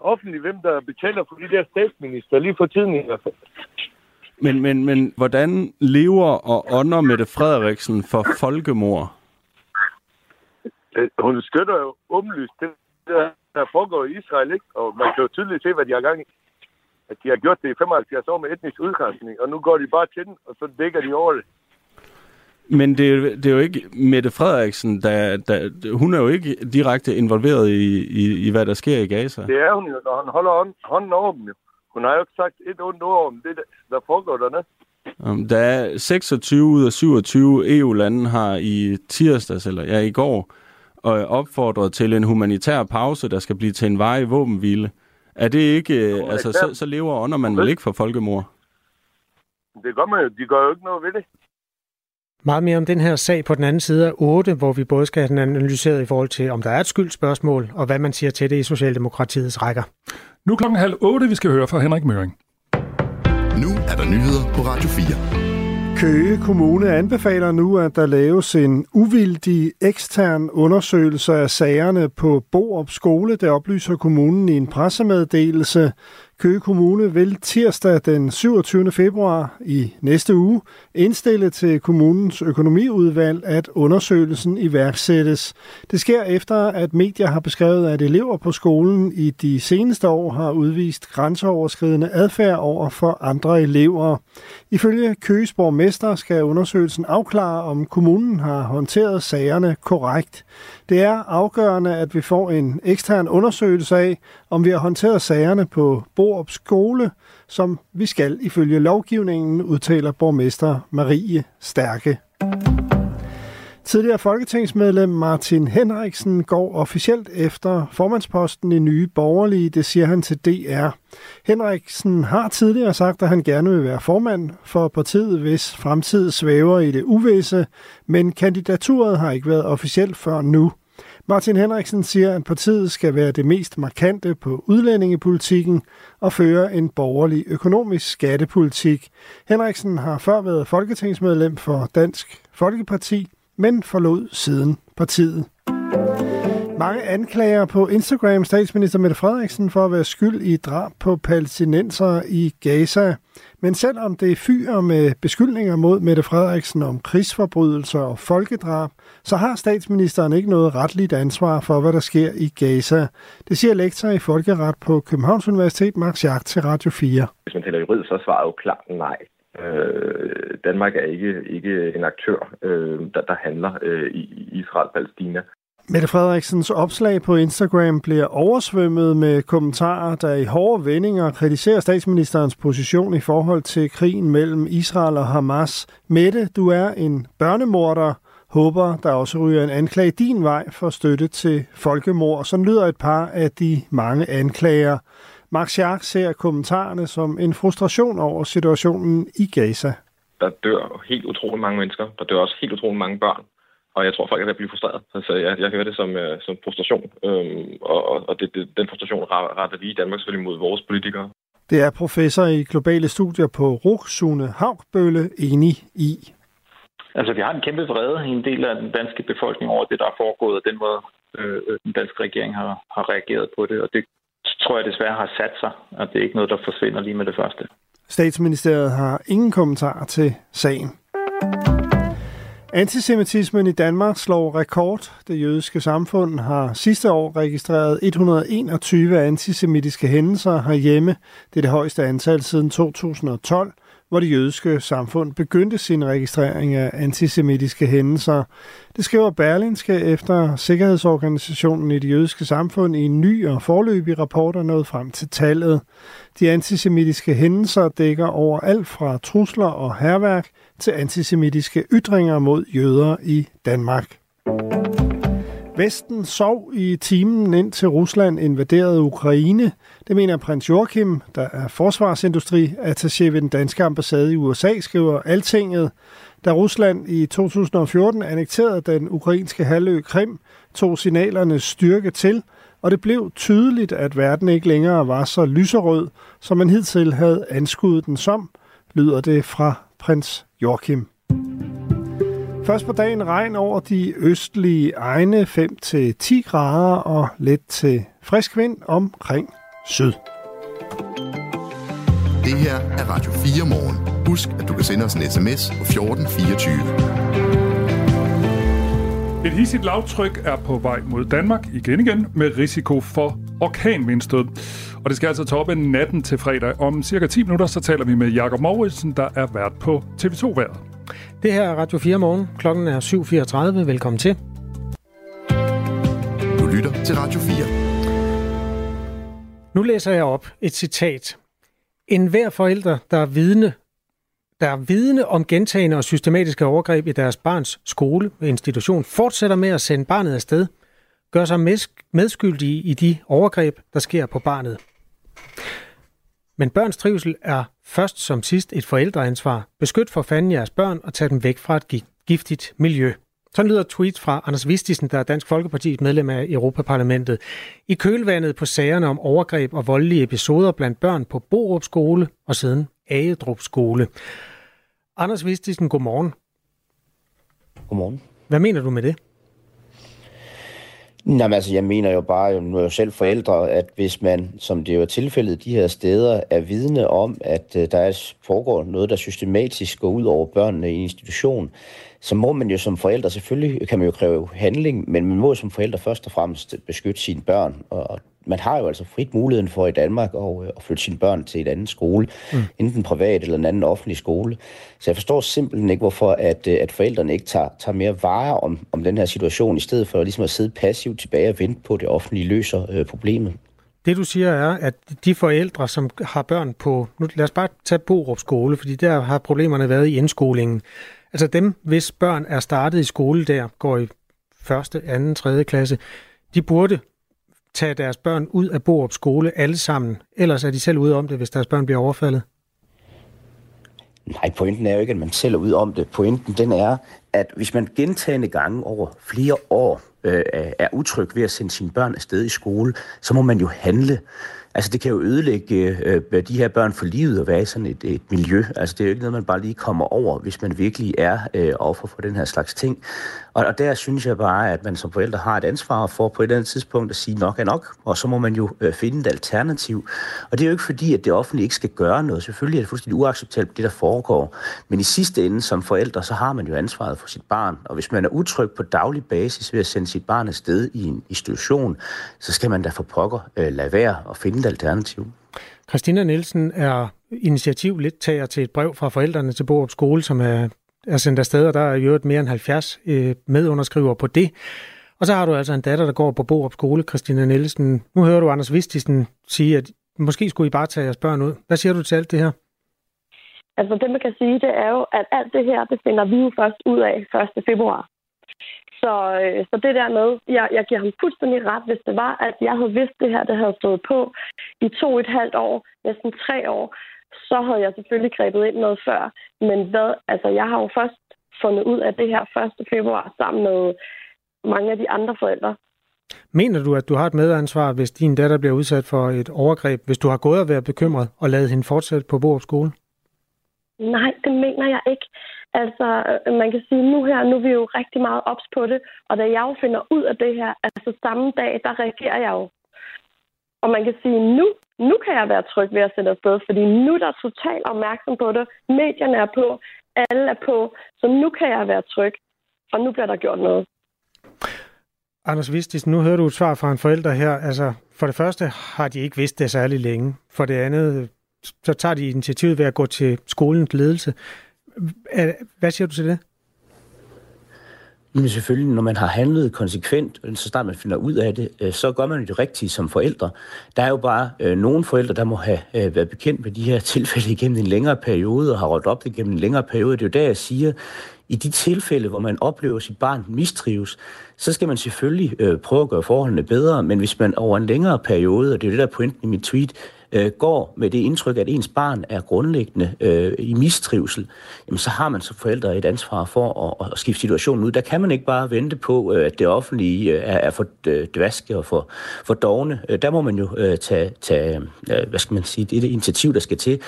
offentligt, hvem der betaler for de der statsminister, lige for tiden i hvert fald. Men, men, men hvordan lever og ånder Mette Frederiksen for folkemord? Øh, Hun støtter jo åbenlyst det, der, der foregår i Israel, ikke? Og man kan jo tydeligt se, hvad de har gang i. At de har gjort det i 75 år med etnisk udgrænsning, og nu går de bare til den, og så dækker de over det. Men det, er jo- det er jo ikke Mette Frederiksen, der, der, hun er jo ikke direkte involveret i, i, i, hvad der sker i Gaza. Det er hun jo, når han holder hånd, hånden over dem jo. Hun har jo ikke sagt et ondt ord om det, der, foregår dernede. Der er 26 ud af 27 EU-lande har i tirsdags, eller ja, i går, og opfordret til en humanitær pause, der skal blive til en varig våbenhvile. Er det ikke... Øh, altså, så, så lever ånder man vel ikke for folkemord? Det gør man jo. De gør jo ikke noget ved det. Meget mere om den her sag på den anden side af 8, hvor vi både skal have den analyseret i forhold til, om der er et skyldspørgsmål, og hvad man siger til det i Socialdemokratiets rækker. Nu er klokken halv otte, vi skal høre fra Henrik Møring. Nu er der nyheder på Radio 4. Køge Kommune anbefaler nu, at der laves en uvildig ekstern undersøgelse af sagerne på Borup Skole. Det oplyser kommunen i en pressemeddelelse. Køge Kommune vil tirsdag den 27. februar i næste uge indstille til kommunens økonomiudvalg, at undersøgelsen iværksættes. Det sker efter, at medier har beskrevet, at elever på skolen i de seneste år har udvist grænseoverskridende adfærd over for andre elever. Ifølge Køges borgmester skal undersøgelsen afklare, om kommunen har håndteret sagerne korrekt. Det er afgørende, at vi får en ekstern undersøgelse af, om vi har håndteret sagerne på Borup Skole, som vi skal ifølge lovgivningen, udtaler borgmester Marie Stærke. Tidligere folketingsmedlem Martin Henriksen går officielt efter formandsposten i Nye Borgerlige, det siger han til DR. Henriksen har tidligere sagt, at han gerne vil være formand for partiet, hvis fremtid svæver i det uvisse, men kandidaturet har ikke været officielt før nu. Martin Henriksen siger, at partiet skal være det mest markante på udlændingepolitikken og føre en borgerlig økonomisk skattepolitik. Henriksen har før været folketingsmedlem for Dansk Folkeparti, men forlod siden partiet. Mange anklager på Instagram statsminister Mette Frederiksen for at være skyld i drab på palæstinenser i Gaza. Men selvom det fyrer med beskyldninger mod Mette Frederiksen om krigsforbrydelser og folkedrab, så har statsministeren ikke noget retligt ansvar for, hvad der sker i Gaza. Det siger lektor i folkeret på Københavns Universitet, Max Jagt til Radio 4. Hvis man taler juridisk, så svarer jo klart nej. Øh, Danmark er ikke, ikke en aktør, øh, der, der handler øh, i Israel-Palæstina. Mette Frederiksens opslag på Instagram bliver oversvømmet med kommentarer, der i hårde vendinger kritiserer statsministerens position i forhold til krigen mellem Israel og Hamas. Mette, du er en børnemorder. Håber, der også ryger en anklage din vej for støtte til folkemord. Sådan lyder et par af de mange anklager. Max Schack ser kommentarerne som en frustration over situationen i Gaza. Der dør helt utrolig mange mennesker. Der dør også helt utrolig mange børn. Og jeg tror, folk er ved at blive frustreret. Altså, jeg, jeg hører det som, uh, som frustration. Øhm, og og det, det, den frustration retter vi i Danmark selvfølgelig mod vores politikere. Det er professor i globale studier på RUG, Sune Haugbølle, enig i. Altså, vi har en kæmpe vrede i en del af den danske befolkning over det, der er foregået, og den måde, øh, den danske regering har, har reageret på det. Og det tror jeg desværre har sat sig, og det er ikke noget, der forsvinder lige med det første. Statsministeriet har ingen kommentar til sagen. Antisemitismen i Danmark slår rekord. Det jødiske samfund har sidste år registreret 121 antisemitiske hændelser herhjemme. Det er det højeste antal siden 2012, hvor det jødiske samfund begyndte sin registrering af antisemitiske hændelser. Det skriver Berlinske efter Sikkerhedsorganisationen i det jødiske samfund i en ny og forløbig rapport er nået frem til tallet. De antisemitiske hændelser dækker over alt fra trusler og herværk til antisemitiske ytringer mod jøder i Danmark. Vesten sov i timen ind til Rusland invaderede Ukraine. Det mener prins Joachim, der er forsvarsindustri, attaché ved den danske ambassade i USA, skriver Altinget. Da Rusland i 2014 annekterede den ukrainske halvø Krim, tog signalernes styrke til, og det blev tydeligt, at verden ikke længere var så lyserød, som man hidtil havde anskuet den som, lyder det fra prins Joachim. Først på dagen regn over de østlige egne 5-10 grader og let til frisk vind omkring syd. Det her er Radio 4 morgen. Husk, at du kan sende os en sms på 1424. Et hissigt lavtryk er på vej mod Danmark igen igen med risiko for orkanvindstød. Og det skal altså en natten til fredag. Om cirka 10 minutter, så taler vi med Jakob Mauritsen, der er vært på TV2-været. Det her er Radio 4 morgen. Klokken er 7.34. Velkommen til. Du lytter til Radio 4. Nu læser jeg op et citat. En hver forælder, der er vidne, der er vidne om gentagende og systematiske overgreb i deres barns skole og institution, fortsætter med at sende barnet afsted, gør sig medskyldige i de overgreb, der sker på barnet. Men børns trivsel er først som sidst et forældreansvar. Beskyt for fanden jeres børn og tag dem væk fra et giftigt miljø. Sådan lyder tweet fra Anders Vistisen, der er Dansk Folkeparti's medlem af Europaparlamentet. I kølvandet på sagerne om overgreb og voldelige episoder blandt børn på Borup Skole og siden Agedrup Skole. Anders Vistisen, godmorgen. Godmorgen. Hvad mener du med det? Jamen, altså, jeg mener jo bare, nu er jeg jo selv forældre, at hvis man, som det jo er tilfældet de her steder, er vidne om, at øh, der er, foregår noget, der systematisk går ud over børnene i institution, så må man jo som forældre, selvfølgelig kan man jo kræve handling, men man må jo som forældre først og fremmest beskytte sine børn, og man har jo altså frit muligheden for i Danmark at, at flytte sine børn til et andet skole, mm. enten privat eller en anden offentlig skole. Så jeg forstår simpelthen ikke, hvorfor at, at forældrene ikke tager, tager mere vare om, om den her situation, i stedet for ligesom at sidde passivt tilbage og vente på, at det offentlige løser øh, problemet. Det du siger er, at de forældre, som har børn på, nu lad os bare tage Borup skole, fordi der har problemerne været i indskolingen. Altså dem, hvis børn er startet i skole der, går i første, anden, tredje klasse, de burde tage deres børn ud af Borup skole alle sammen. Ellers er de selv ude om det, hvis deres børn bliver overfaldet. Nej, pointen er jo ikke, at man selv er ude om det. Pointen den er, at hvis man gentagende gange over flere år øh, er utryg ved at sende sine børn afsted i skole, så må man jo handle. Altså, det kan jo ødelægge øh, de her børn for livet at være i sådan et, et miljø. Altså, det er jo ikke noget, man bare lige kommer over, hvis man virkelig er øh, offer for den her slags ting. Og, og der synes jeg bare, at man som forældre har et ansvar for på et eller andet tidspunkt at sige, nok er nok, og så må man jo øh, finde et alternativ. Og det er jo ikke fordi, at det offentlige ikke skal gøre noget. Selvfølgelig er det fuldstændig uacceptabelt, det der foregår. Men i sidste ende som forældre, så har man jo ansvaret for sit barn. Og hvis man er utryg på daglig basis ved at sende sit barn afsted i en institution, så skal man da for pokker øh, lade være og finde et alternativ. Christina Nielsen er initiativ lidt tager til et brev fra forældrene til Borup Skole, som er er sendt afsted, og der er jo mere end 70 øh, medunderskriver på det. Og så har du altså en datter, der går på Borup Skole, Christina Nielsen. Nu hører du Anders Vistisen sige, at måske skulle I bare tage jeres børn ud. Hvad siger du til alt det her? Altså det, man kan sige, det er jo, at alt det her, det finder vi jo først ud af 1. februar. Så, øh, så det der med, jeg, jeg giver ham fuldstændig ret, hvis det var, at jeg havde vidst det her, det havde stået på i to et halvt år, næsten tre år, så havde jeg selvfølgelig grebet ind noget før. Men hvad, altså, jeg har jo først fundet ud af det her 1. februar sammen med mange af de andre forældre. Mener du, at du har et medansvar, hvis din datter bliver udsat for et overgreb, hvis du har gået og været bekymret og lavet hende fortsætte på Borup skole? Nej, det mener jeg ikke. Altså, øh, man kan sige, nu her, nu er vi jo rigtig meget ops på det, og da jeg jo finder ud af det her, altså samme dag, der reagerer jeg jo. Og man kan sige, nu nu kan jeg være tryg ved at sætte afsted, fordi nu er der totalt opmærksom på det. Medierne er på, alle er på, så nu kan jeg være tryg, og nu bliver der gjort noget. Anders Vistis, nu hører du et svar fra en forælder her. Altså, for det første har de ikke vidst det særlig længe. For det andet, så tager de initiativet ved at gå til skolens ledelse. Hvad siger du til det? Jamen selvfølgelig, når man har handlet konsekvent, så snart man finder ud af det, øh, så gør man det rigtige som forældre. Der er jo bare øh, nogle forældre, der må have øh, været bekendt med de her [laughs] tilfælde igennem en længere periode, og har rådt op det igennem en længere periode. Det er jo der, jeg siger, i de tilfælde, hvor man oplever, at sit barn mistrives, så skal man selvfølgelig øh, prøve at gøre forholdene bedre, men hvis man over en længere periode, og det er jo det, der er pointen i mit tweet, øh, går med det indtryk, at ens barn er grundlæggende øh, i mistrivsel, jamen så har man som forældre et ansvar for at, at skifte situationen ud. Der kan man ikke bare vente på, øh, at det offentlige øh, er, er for øh, dvaske og for, for dogne. Øh, der må man jo øh, tage, tage øh, hvad skal man sige, det det initiativ, der skal til.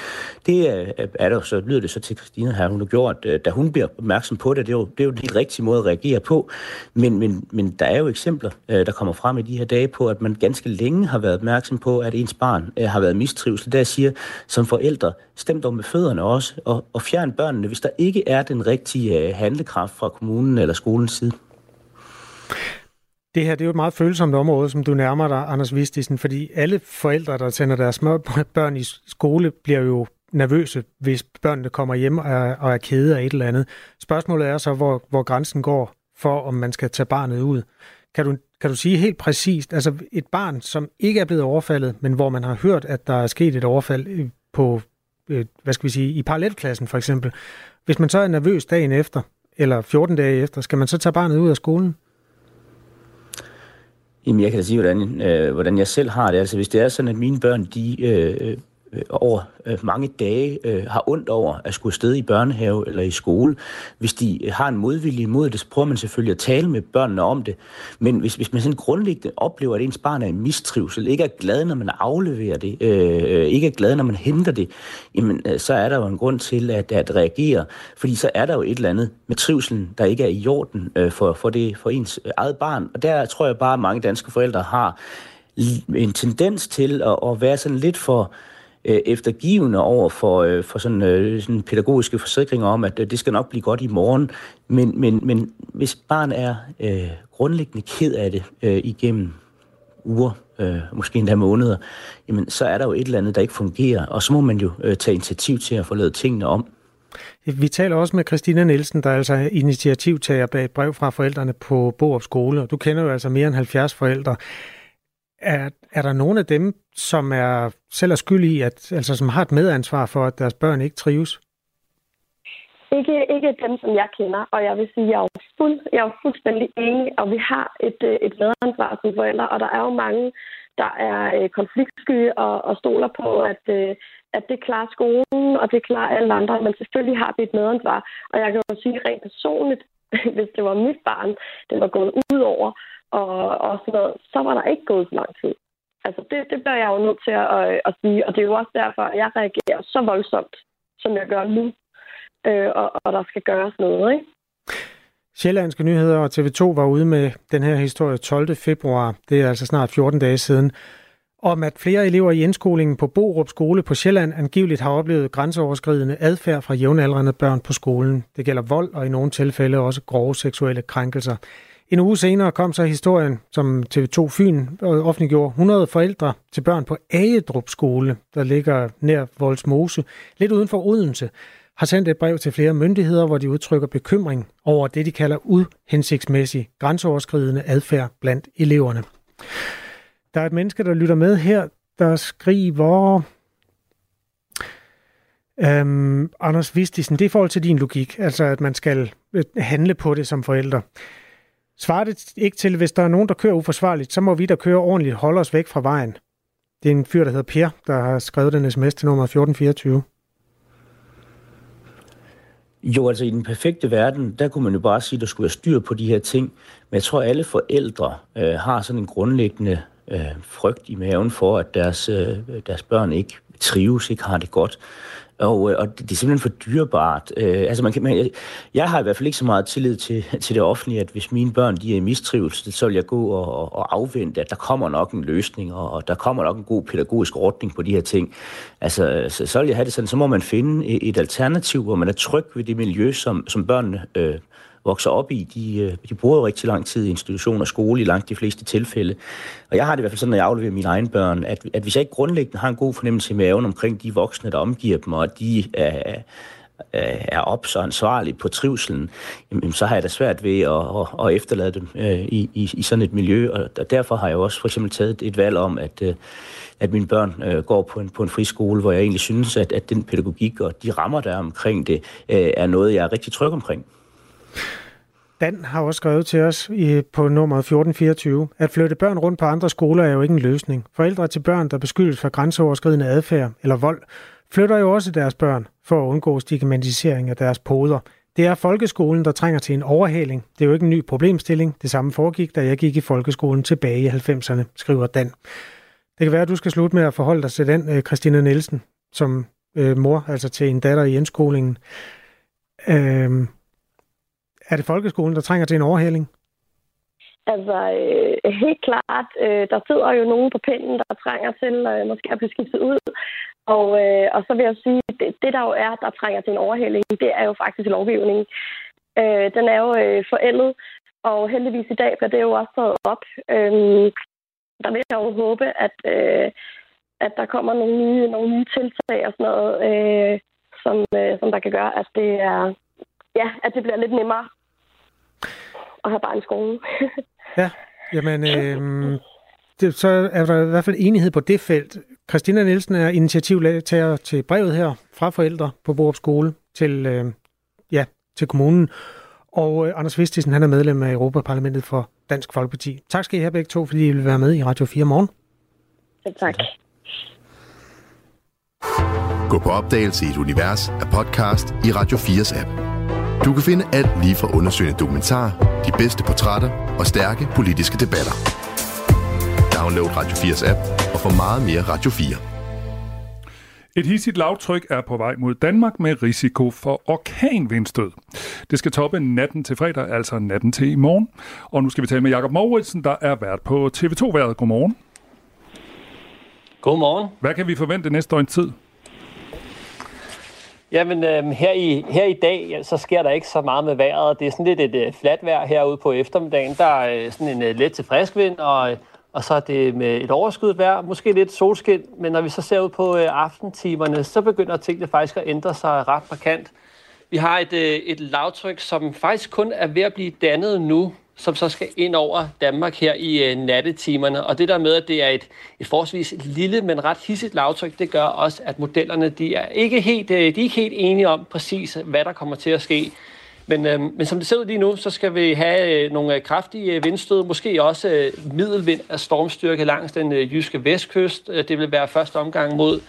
Det er, er der så, lyder det så til Christina her, hun har gjort, øh, da hun bliver opmærksom på det, det er jo, det er jo den helt rigtige måde at reagere på. Men, men, men der er jo eksempler, øh, der kommer frem i de her dage på, at man ganske længe har været opmærksom på, at ens barn øh, har været mistrivsel, der siger som forældre, stem dog med fødderne også, og, og fjern børnene, hvis der ikke er den rigtige øh, handlekraft fra kommunen eller skolens side. Det her det er jo et meget følsomt område, som du nærmer dig, Anders Vistisen, fordi alle forældre, der sender deres små børn i skole, bliver jo nervøse, hvis børnene kommer hjem og er, og er kede af et eller andet. Spørgsmålet er så, hvor, hvor grænsen går for, om man skal tage barnet ud. Kan du, kan du sige helt præcist, altså et barn, som ikke er blevet overfaldet, men hvor man har hørt, at der er sket et overfald på, øh, hvad skal vi sige, i parallelklassen for eksempel. Hvis man så er nervøs dagen efter, eller 14 dage efter, skal man så tage barnet ud af skolen? Jamen, jeg kan da sige, hvordan, øh, hvordan jeg selv har det. Altså, hvis det er sådan, at mine børn, de øh, øh øh, over øh, mange dage øh, har ondt over at skulle afsted i børnehave eller i skole. Hvis de øh, har en modvilje imod det, så prøver man selvfølgelig at tale med børnene om det. Men hvis, hvis man sådan grundlæggende oplever, at ens barn er i mistrivsel, ikke er glad, når man afleverer det, øh, øh, ikke er glad, når man henter det, jamen, øh, så er der jo en grund til at, at reagere. Fordi så er der jo et eller andet med trivselen, der ikke er i orden øh, for, for, det, for ens øh, eget barn. Og der tror jeg bare, at mange danske forældre har en tendens til at, at være sådan lidt for øh, eftergivende over for, øh, for sådan, øh, sådan pædagogiske forsikringer om, at øh, det skal nok blive godt i morgen. Men, men, men hvis barn er øh, grundlæggende ked af det øh, igennem uger, øh, måske endda måneder, jamen, så er der jo et eller andet, der ikke fungerer, og så må man jo øh, tage initiativ til at få lavet tingene om. Vi taler også med Christina Nielsen, der er altså initiativtager bag et brev fra forældrene på Borup Skole, og du kender jo altså mere end 70 forældre. Er, er der nogen af dem, som er selv er skyld i, at, altså som har et medansvar for, at deres børn ikke trives? Ikke, ikke dem, som jeg kender, og jeg vil sige, at jeg er, fuld, jeg er fuldstændig enig, og vi har et, øh, et medansvar som forældre, og der er jo mange, der er øh, konfliktsky og, og stoler på, at, øh, at det klarer skolen, og det klarer alle andre, men selvfølgelig har vi et medansvar. Og jeg kan jo sige rent personligt, [laughs] hvis det var mit barn, det var gået ud over, og, og sådan noget, så var der ikke gået så lang tid. Altså det, det bliver jeg jo nødt til at, at, at sige, og det er jo også derfor, at jeg reagerer så voldsomt, som jeg gør nu, øh, og, og der skal gøres noget, ikke? Sjællandske Nyheder og TV2 var ude med den her historie 12. februar, det er altså snart 14 dage siden, om at flere elever i indskolingen på Borup Skole på Sjælland angiveligt har oplevet grænseoverskridende adfærd fra jævnaldrende børn på skolen. Det gælder vold og i nogle tilfælde også grove seksuelle krænkelser. En uge senere kom så historien, som TV2 Fyn offentliggjorde 100 forældre til børn på Agedrup skole, der ligger nær Voldsmose, lidt uden for Odense, har sendt et brev til flere myndigheder, hvor de udtrykker bekymring over det, de kalder uhensigtsmæssig grænseoverskridende adfærd blandt eleverne. Der er et menneske, der lytter med her, der skriver... Øhm, Anders Vistisen, det er i forhold til din logik, altså at man skal øh, handle på det som forældre. Svarer det ikke til, hvis der er nogen, der kører uforsvarligt, så må vi, der kører ordentligt, holde os væk fra vejen. Det er en fyr, der hedder Per, der har skrevet den sms til nummer 1424. Jo, altså i den perfekte verden, der kunne man jo bare sige, at der skulle være styr på de her ting. Men jeg tror, at alle forældre øh, har sådan en grundlæggende øh, frygt i maven for, at deres, øh, deres børn ikke trives, ikke har det godt. Og, øh, og det er simpelthen for dyrebart. Øh, altså man kan, man, jeg, jeg har i hvert fald ikke så meget tillid til, [laughs] til det offentlige, at hvis mine børn de er i mistrivelse, så vil jeg gå og, og afvente, at der kommer nok en løsning, og, og der kommer nok en god pædagogisk ordning på de her ting. Altså, så, så vil jeg have det sådan, så må man finde et, et alternativ, hvor man er tryg ved det miljø, som, som børnene øh, vokser op i, de, øh, de bruger jo rigtig lang tid i institution og skole i langt de fleste tilfælde. Og jeg har det i hvert fald sådan, når jeg afleverer mine egne børn, at, at hvis jeg ikke grundlæggende har en god fornemmelse i maven omkring de voksne, der omgiver dem, og at de er, er op så ansvarlig på trivselen, jamen, så har jeg da svært ved at, at, at efterlade dem øh, i, i, i sådan et miljø. Og derfor har jeg også for eksempel taget et valg om, at, øh, at mine børn øh, går på en, på en friskole, hvor jeg egentlig synes, at, at den pædagogik og de rammer, der er omkring det, øh, er noget, jeg er rigtig tryg omkring. Dan har også skrevet til os i, på nummer 1424, at flytte børn rundt på andre skoler er jo ikke en løsning. Forældre til børn, der beskyldes for grænseoverskridende adfærd eller vold, flytter jo også deres børn for at undgå stigmatisering af deres poder. Det er folkeskolen, der trænger til en overhaling. Det er jo ikke en ny problemstilling. Det samme foregik, da jeg gik i folkeskolen tilbage i 90'erne, skriver Dan. Det kan være, at du skal slutte med at forholde dig til den, øh, Christina Nielsen, som øh, mor, altså til en datter i indskolingen. Øh, er det folkeskolen, der trænger til en overhaling? Altså, øh, helt klart. Øh, der sidder jo nogen på pinden, der trænger til øh, måske at blive skiftet ud. Og, øh, og så vil jeg sige, det, det der jo er, der trænger til en overhaling, det er jo faktisk lovgivningen. Øh, den er jo øh, forældet, og heldigvis i dag bliver det jo også taget op. Øh, der vil jeg jo håbe, at, øh, at der kommer nogle nye, nogle nye tiltag og sådan noget, øh, som, øh, som der kan gøre, at det er ja, at det bliver lidt nemmere at have barn i skolen. [laughs] ja, jamen, øh, det, så er der i hvert fald enighed på det felt. Christina Nielsen er initiativtager til brevet her fra forældre på Borup Skole til, øh, ja, til kommunen. Og øh, Anders Vistisen, han er medlem af Europaparlamentet for Dansk Folkeparti. Tak skal I have begge to, fordi I vil være med i Radio 4 morgen. Ja, tak. Gå på opdagelse i et univers af podcast i Radio 4's app. Du kan finde alt lige fra undersøgende dokumentar, de bedste portrætter og stærke politiske debatter. Download Radio 4's app og få meget mere Radio 4. Et hissigt lavtryk er på vej mod Danmark med risiko for orkanvindstød. Det skal toppe natten til fredag, altså natten til i morgen. Og nu skal vi tale med Jakob Mauritsen, der er vært på TV2-været. Godmorgen. Godmorgen. Hvad kan vi forvente næste døgns tid? Jamen, øh, her, i, her i dag, så sker der ikke så meget med vejret. Det er sådan lidt et øh, fladt vejr herude på eftermiddagen. Der er øh, sådan en øh, let til frisk vind, og, øh, og så er det med et overskyet vejr, måske lidt solskin. Men når vi så ser ud på øh, aftentimerne, så begynder tingene faktisk at ændre sig ret markant. Vi har et, øh, et lavtryk, som faktisk kun er ved at blive dannet nu, som så skal ind over Danmark her i øh, nattetimerne. Og det der med, at det er et, et forholdsvis lille, men ret hissigt lavtryk, det gør også, at modellerne de er ikke helt, øh, de er ikke helt enige om præcis, hvad der kommer til at ske. Men, øh, men som det ser ud lige nu, så skal vi have øh, nogle øh, kraftige øh, vindstød, måske også øh, middelvind af stormstyrke langs den øh, jyske vestkyst. Øh, det vil være første omgang mod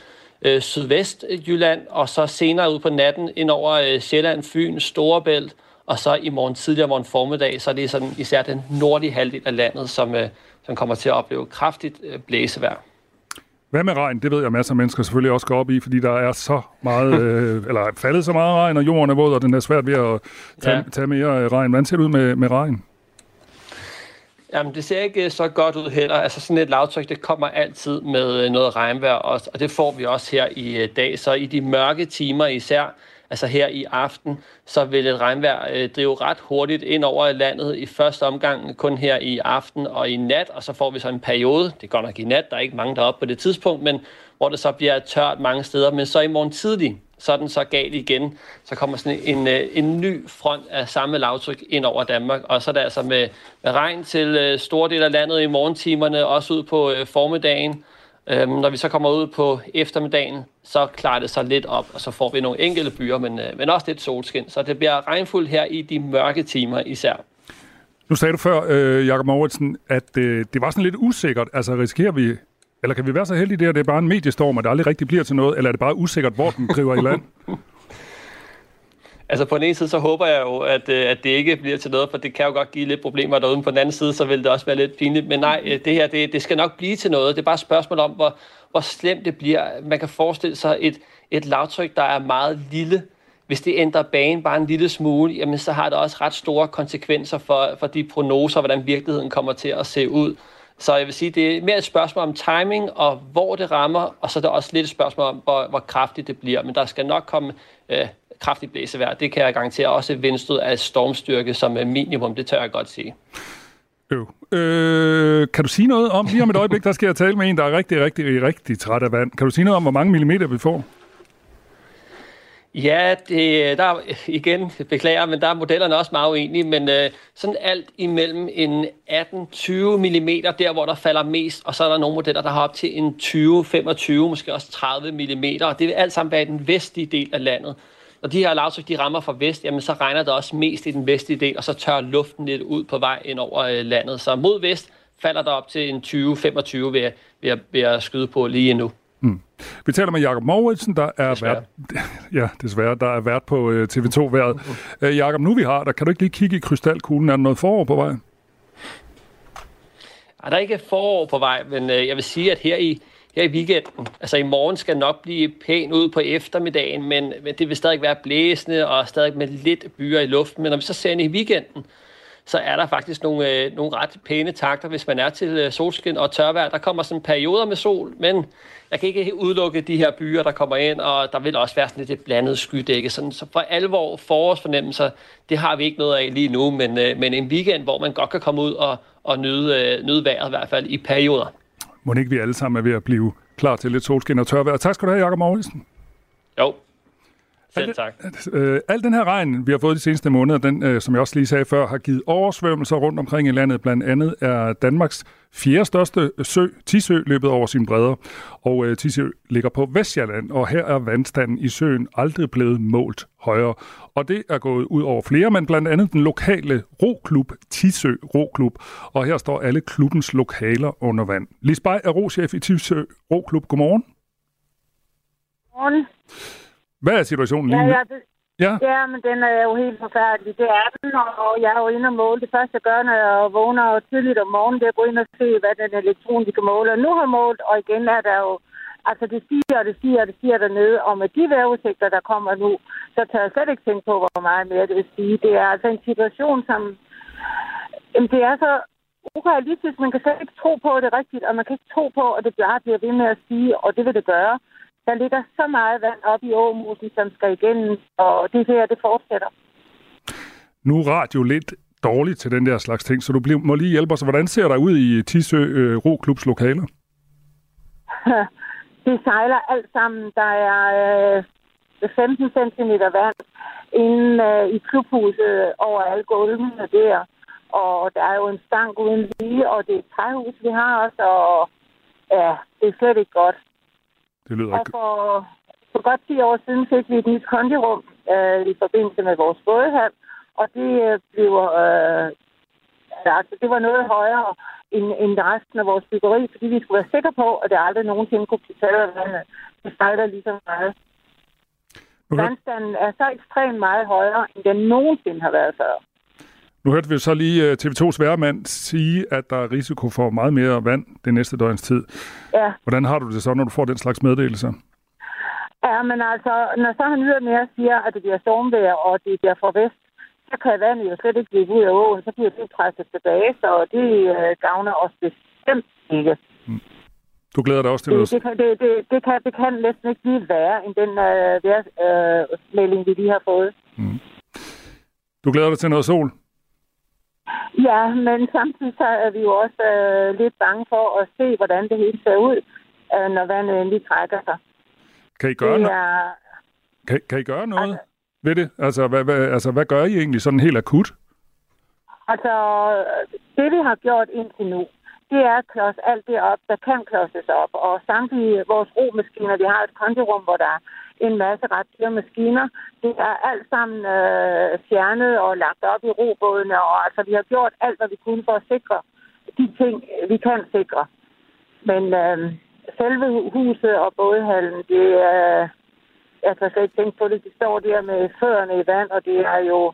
øh, sydvestjylland, og så senere ud på natten ind over øh, Sjælland, Fyn, Storebælt, og så i morgen tidligere morgen formiddag, så er det sådan især den nordlige halvdel af landet, som, øh, som kommer til at opleve kraftigt øh, blæsevejr. Hvad med regn? Det ved jeg, masser af mennesker selvfølgelig også går op i, fordi der er så meget, [laughs] øh, eller er faldet så meget regn, og jorden er våd, og den er svært ved at tage, ja. Tage mere øh, regn. Hvordan ser det ud med, med regn? Jamen, det ser ikke øh, så godt ud heller. Altså sådan et lavtryk, det kommer altid med øh, noget regnvejr også, og det får vi også her i dag. Så i de mørke timer især, altså her i aften, så vil et regnvejr øh, drive ret hurtigt ind over landet i første omgang, kun her i aften og i nat, og så får vi så en periode, det går nok i nat, der er ikke mange deroppe på det tidspunkt, men hvor det så bliver tørt mange steder, men så i morgen tidlig, så er den så galt igen. Så kommer sådan en, øh, en ny front af samme lavtryk ind over Danmark, og så er det altså med, med regn til øh, store dele af landet i morgentimerne, også ud på øh, formiddagen. Øhm, når vi så kommer ud på eftermiddagen, så klarer det sig lidt op, og så får vi nogle enkelte byer, men, øh, men også lidt solskin. Så det bliver regnfuldt her i de mørke timer især. Nu sagde du før, øh, Jakob Mauritsen, at øh, det var sådan lidt usikkert. Altså risikerer vi, eller kan vi være så heldige der, at det er bare en mediestorm, og det aldrig rigtig bliver til noget, eller er det bare usikkert, hvor den driver i land? [laughs] Altså på den ene side, så håber jeg jo, at, øh, at det ikke bliver til noget, for det kan jo godt give lidt problemer derude. På den anden side, så vil det også være lidt pinligt. Men nej, øh, det her, det, det skal nok blive til noget. Det er bare et spørgsmål om, hvor, hvor slemt det bliver. Man kan forestille sig et, et lavtryk, der er meget lille. Hvis det ændrer banen bare en lille smule, jamen så har det også ret store konsekvenser for, for de prognoser, hvordan virkeligheden kommer til at se ud. Så jeg vil sige, det er mere et spørgsmål om timing og hvor det rammer, og så er det også lidt et spørgsmål om, hvor, hvor kraftigt det bliver. Men der skal nok komme øh, kraftigt blæsevejr. Det kan jeg garantere også vindstød af stormstyrke som minimum, det tør jeg godt sige. Øv. Øh, kan du sige noget om, lige om et øjeblik, der skal jeg tale med en, der er rigtig, rigtig, rigtig træt af vand. Kan du sige noget om, hvor mange millimeter vi får? Ja, det, der er, igen, beklager, men der er modellerne også meget uenige, men øh, sådan alt imellem en 18-20 mm, der hvor der falder mest, og så er der nogle modeller, der har op til en 20-25, måske også 30 mm, og det vil alt sammen være i den vestlige del af landet. Når de her lavtryk, de rammer fra vest, jamen så regner det også mest i den vestlige del, og så tør luften lidt ud på vej ind over øh, landet. Så mod vest falder der op til en 20-25 ved, at- ved, at- ved at skyde på lige nu. Mm. Vi taler med Jakob Mauritsen, der er Desværre. vært, [laughs] ja, desværre, der er vært på øh, TV2-været. Øh, Jakob, nu vi har der, kan du ikke lige kigge i krystalkuglen? Er der noget forår på vej? Ej, der er ikke forår på vej, men øh, jeg vil sige, at her i, her i weekenden, altså i morgen skal nok blive pænt ud på eftermiddagen, men, men det vil stadig være blæsende og stadig med lidt byer i luften. Men når vi så ser ind i weekenden, så er der faktisk nogle, øh, nogle ret pæne takter, hvis man er til øh, solskin og tørvejr. Der kommer sådan perioder med sol, men jeg kan ikke udelukke de her byer, der kommer ind, og der vil også være sådan lidt et blandet skydække. Sådan, så for alvor forårsfornemmelser, det har vi ikke noget af lige nu, men, øh, men en weekend, hvor man godt kan komme ud og, og nyde, øh, nyde vejret i hvert fald i perioder. Må ikke vi alle sammen er ved at blive klar til lidt solskin og tørvejr. Tak skal du have, Jakob Morgensen. Jo. Selv tak. Øh, al den her regn, vi har fået de seneste måneder, den, øh, som jeg også lige sagde før, har givet oversvømmelser rundt omkring i landet. Blandt andet er Danmarks fjerde største sø, Tisø, løbet over sine bredder. Og øh, Tisø ligger på Vestjylland, og her er vandstanden i søen aldrig blevet målt højere. Og det er gået ud over flere, men blandt andet den lokale roklub, Tisø Roklub. Og her står alle klubbens lokaler under vand. Lis Bay er rochef i Tisø Roklub. Godmorgen. Morgen. Hvad er situationen lige Ja, nu? ja, det, Ja. ja, men den er jo helt forfærdelig. Det er den, og jeg er jo inde og måle. Det første, jeg gør, når jeg vågner tidligt om morgenen, det er at gå ind og se, hvad den elektroniske måler nu har målt. Og igen er der jo, altså det stiger, og det stiger, og det stiger dernede. Og med de vejrudsigter, der kommer nu, så tør jeg slet ikke tænke på, hvor meget mere det vil sige. Det er altså en situation, som... Jamen, det er så urealistisk. Man kan slet ikke tro på, at det er rigtigt, og man kan ikke tro på, at det bare bliver ved med at stige, og det vil det gøre. Der ligger så meget vand op i åmusen, som skal igennem, og det her, det fortsætter. Nu radio lidt dårligt til den der slags ting, så du bliver- må lige hjælpe os. Hvordan ser der ud i Tisø øh, Roklubs lokaler? [laughs] det sejler alt sammen. Der er øh, 15 cm vand inde øh, i klubhuset over alle gulvene der. Og der er jo en stank uden lige, og det er et træhus, vi har også, og ja, det er slet ikke godt. Det lyder Og ikke. for, for godt 10 år siden fik vi et nyt kondirum øh, i forbindelse med vores bådehal, og det øh, blev, øh, altså, det var noget højere end, end resten af vores byggeri, fordi vi skulle være sikre på, at det aldrig nogensinde kunne blive taget af vandet. Det sejler lige så meget. Vandstanden er så ekstremt meget højere, end den nogensinde har været før. Nu hørte vi jo så lige øh, TV2's værmand sige, at der er risiko for meget mere vand det næste døgns tid. Ja. Hvordan har du det så, når du får den slags meddelelser? Ja, men altså, når så han ydermere siger, at det bliver stormvejr, og det bliver fra vest, så kan vandet jo slet ikke løbe ud af åen, så bliver det presset tilbage, så det øh, gavner os bestemt ikke. Du glæder dig også til Det, det, kan, det, det, det, kan, det kan næsten ikke blive værre, end den øh, vejrsmelding, vi lige har fået. Du glæder dig til noget sol? Ja, men samtidig så er vi jo også øh, lidt bange for at se, hvordan det hele ser ud, øh, når vandet endelig trækker sig. Kan I gøre, det no- er, kan, kan I gøre noget ved det? Altså hvad, hvad, altså, hvad gør I egentlig sådan helt akut? Altså, det vi har gjort indtil nu, det er at klodse alt det op, der kan klodses op. Og samtidig vores romaskiner, vi har et kontorum, hvor der er en masse ret dyre maskiner. Det er alt sammen øh, fjernet og lagt op i robådene. Og altså, vi har gjort alt, hvad vi kunne for at sikre de ting, vi kan sikre. Men øh, selve huset og bådhallen, det er... jeg kan slet ikke tænke på det. De står der med fødderne i vand, og det er jo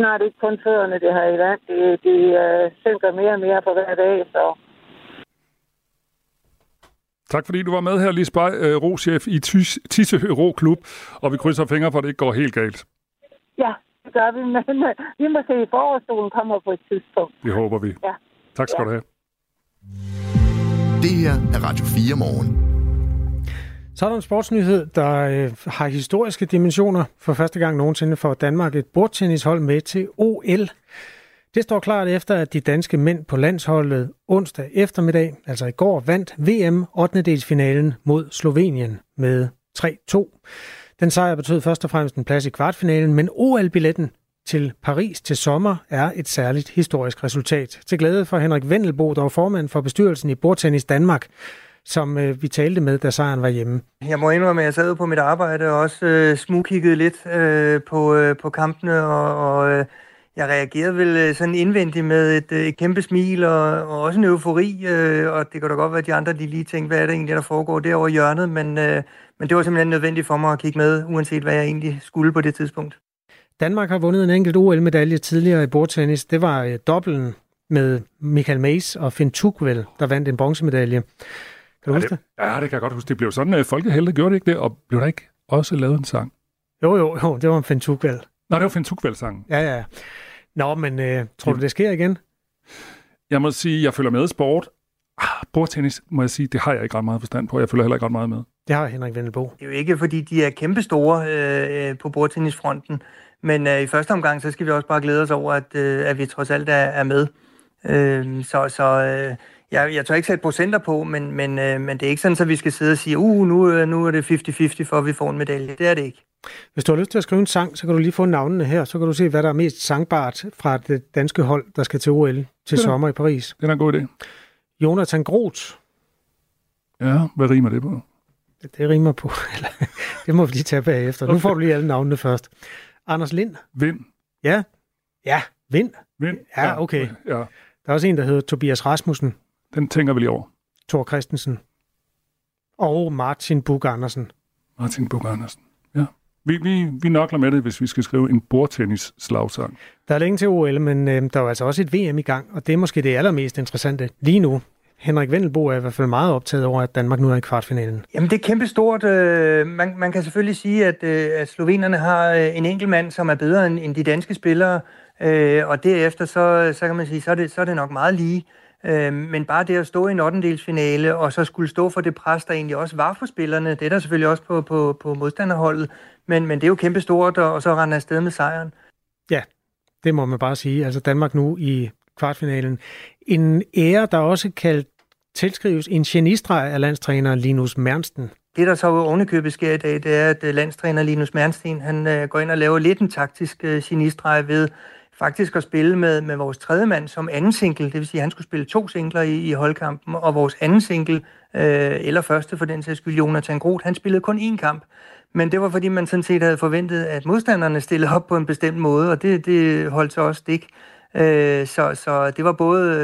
snart ikke kun fødderne, det har i vand. Det, det øh, synker mere og mere for hver dag, så Tak fordi du var med her, Lis Bay, øh, rochef i Tys- Tisø Roklub, og vi krydser fingre for, at det ikke går helt galt. ja, det gør vi. Men øh, vi må se, at forårssolen kommer på et tidspunkt. Det håber vi. Ja. Tak skal du have. Det her er Radio 4 morgen. Så er der en sportsnyhed, der øh, har historiske dimensioner. For første gang nogensinde får Danmark et bordtennishold med til OL. Det står klart efter, at de danske mænd på landsholdet onsdag eftermiddag, altså i går, vandt VM 8. delsfinalen mod Slovenien med 3-2. Den sejr betød først og fremmest en plads i kvartfinalen, men OL-billetten til Paris til sommer er et særligt historisk resultat. Til glæde for Henrik Vendelbo, der er formand for bestyrelsen i Bordtennis Danmark, som øh, vi talte med, da sejren var hjemme. Jeg må indrømme, at jeg sad på mit arbejde og også øh, smugkiggede lidt øh, på, øh, på kampene, og, og øh, jeg reagerede vel øh, sådan indvendigt med et, øh, et kæmpe smil og, og også en eufori, øh, og det kan da godt være, at de andre de lige tænkte, hvad er det egentlig, der foregår derovre i hjørnet, men, øh, men det var simpelthen nødvendigt for mig at kigge med, uanset hvad jeg egentlig skulle på det tidspunkt. Danmark har vundet en enkelt OL-medalje tidligere i bordtennis. Det var øh, dobbelen med Michael Mays og Finn Tugvel, der vandt en bronzemedalje. Kan du Ja, huske det, ja, det kan jeg godt huske. Det blev sådan, at folkehelte gjorde det ikke det, og blev der ikke også lavet en sang? Jo, jo, jo, det var en Finn Tugvel. Nå, det var Finn Tugvel-sangen. Ja, ja. Nå, men øh, tror du, det sker igen? Jeg må sige, jeg følger med i sport. Ah, bordtennis, må jeg sige, det har jeg ikke ret meget forstand på. Jeg følger heller ikke ret meget med. Det har Henrik Vendelbo. Det er jo ikke, fordi de er kæmpestore øh, på bordtennisfronten, men øh, i første omgang, så skal vi også bare glæde os over, at, øh, at vi trods alt er, er med. Øh, så så øh, jeg, jeg tør ikke sætte procenter på, men, men, øh, men det er ikke sådan, at vi skal sidde og sige, uh, nu, øh, nu er det 50-50 for, at vi får en medalje. Det er det ikke. Hvis du har lyst til at skrive en sang, så kan du lige få navnene her, så kan du se, hvad der er mest sangbart fra det danske hold, der skal til OL til er- sommer i Paris. Det er en god idé. Jonathan Groth, Ja, hvad rimer det på? det rimer på, [laughs] eller, det må vi lige tage bagefter. Nu Okay. får du lige alle navnene først. Anders Lind. Vind. Ja, ja, Vind. Vind. Ja, okay. Ja, Der er også en, der hedder Tobias Rasmussen, den tænker vi lige over. Thor Christensen og Martin Bug Andersen. Martin Bug Andersen. Ja. Vi, vi, vi nokler med det, hvis vi skal skrive en bordtennis-slagsang. Der er længe til OL, men øh, der er altså også et VM i gang, og det er måske det allermest interessante lige nu. Henrik Vendelbo er i hvert fald meget optaget over, at Danmark nu er i kvartfinalen. Jamen, det er kæmpestort. Øh, man, man kan selvfølgelig sige, at, øh, at slovenerne har øh, en enkelt mand, som er bedre end, end de danske spillere, øh, og derefter så, så kan man sige, så er det, så er det nok meget lige. Øh, men bare det at stå i en 8. og så skulle stå for det pres, der egentlig også var for spillerne, det er der selvfølgelig også på, på, på modstanderholdet, men, men det er jo kæmpestort, og, og så rende afsted med sejren. Ja, det må man bare sige. Altså Danmark nu i kvartfinalen. En ære, der også kan tilskrives en genistreg af landstræner Linus Mernsten. Det, der så ovenikøbet sker i dag, det er, at øh, landstræner Linus Mernsten, han øh, går ind og laver lidt en taktisk øh, genistreg ved faktisk at spille med, med vores tredje mand som anden single, det vil sige, at han skulle spille to singler i, i holdkampen, og vores anden single, øh, eller første for den sags skyld, Jonathan Groth, han spillede kun én kamp. Men det var, fordi man sådan set havde forventet, at modstanderne stillede op på en bestemt måde, og det, det holdt så også stik. Øh, så, så det var både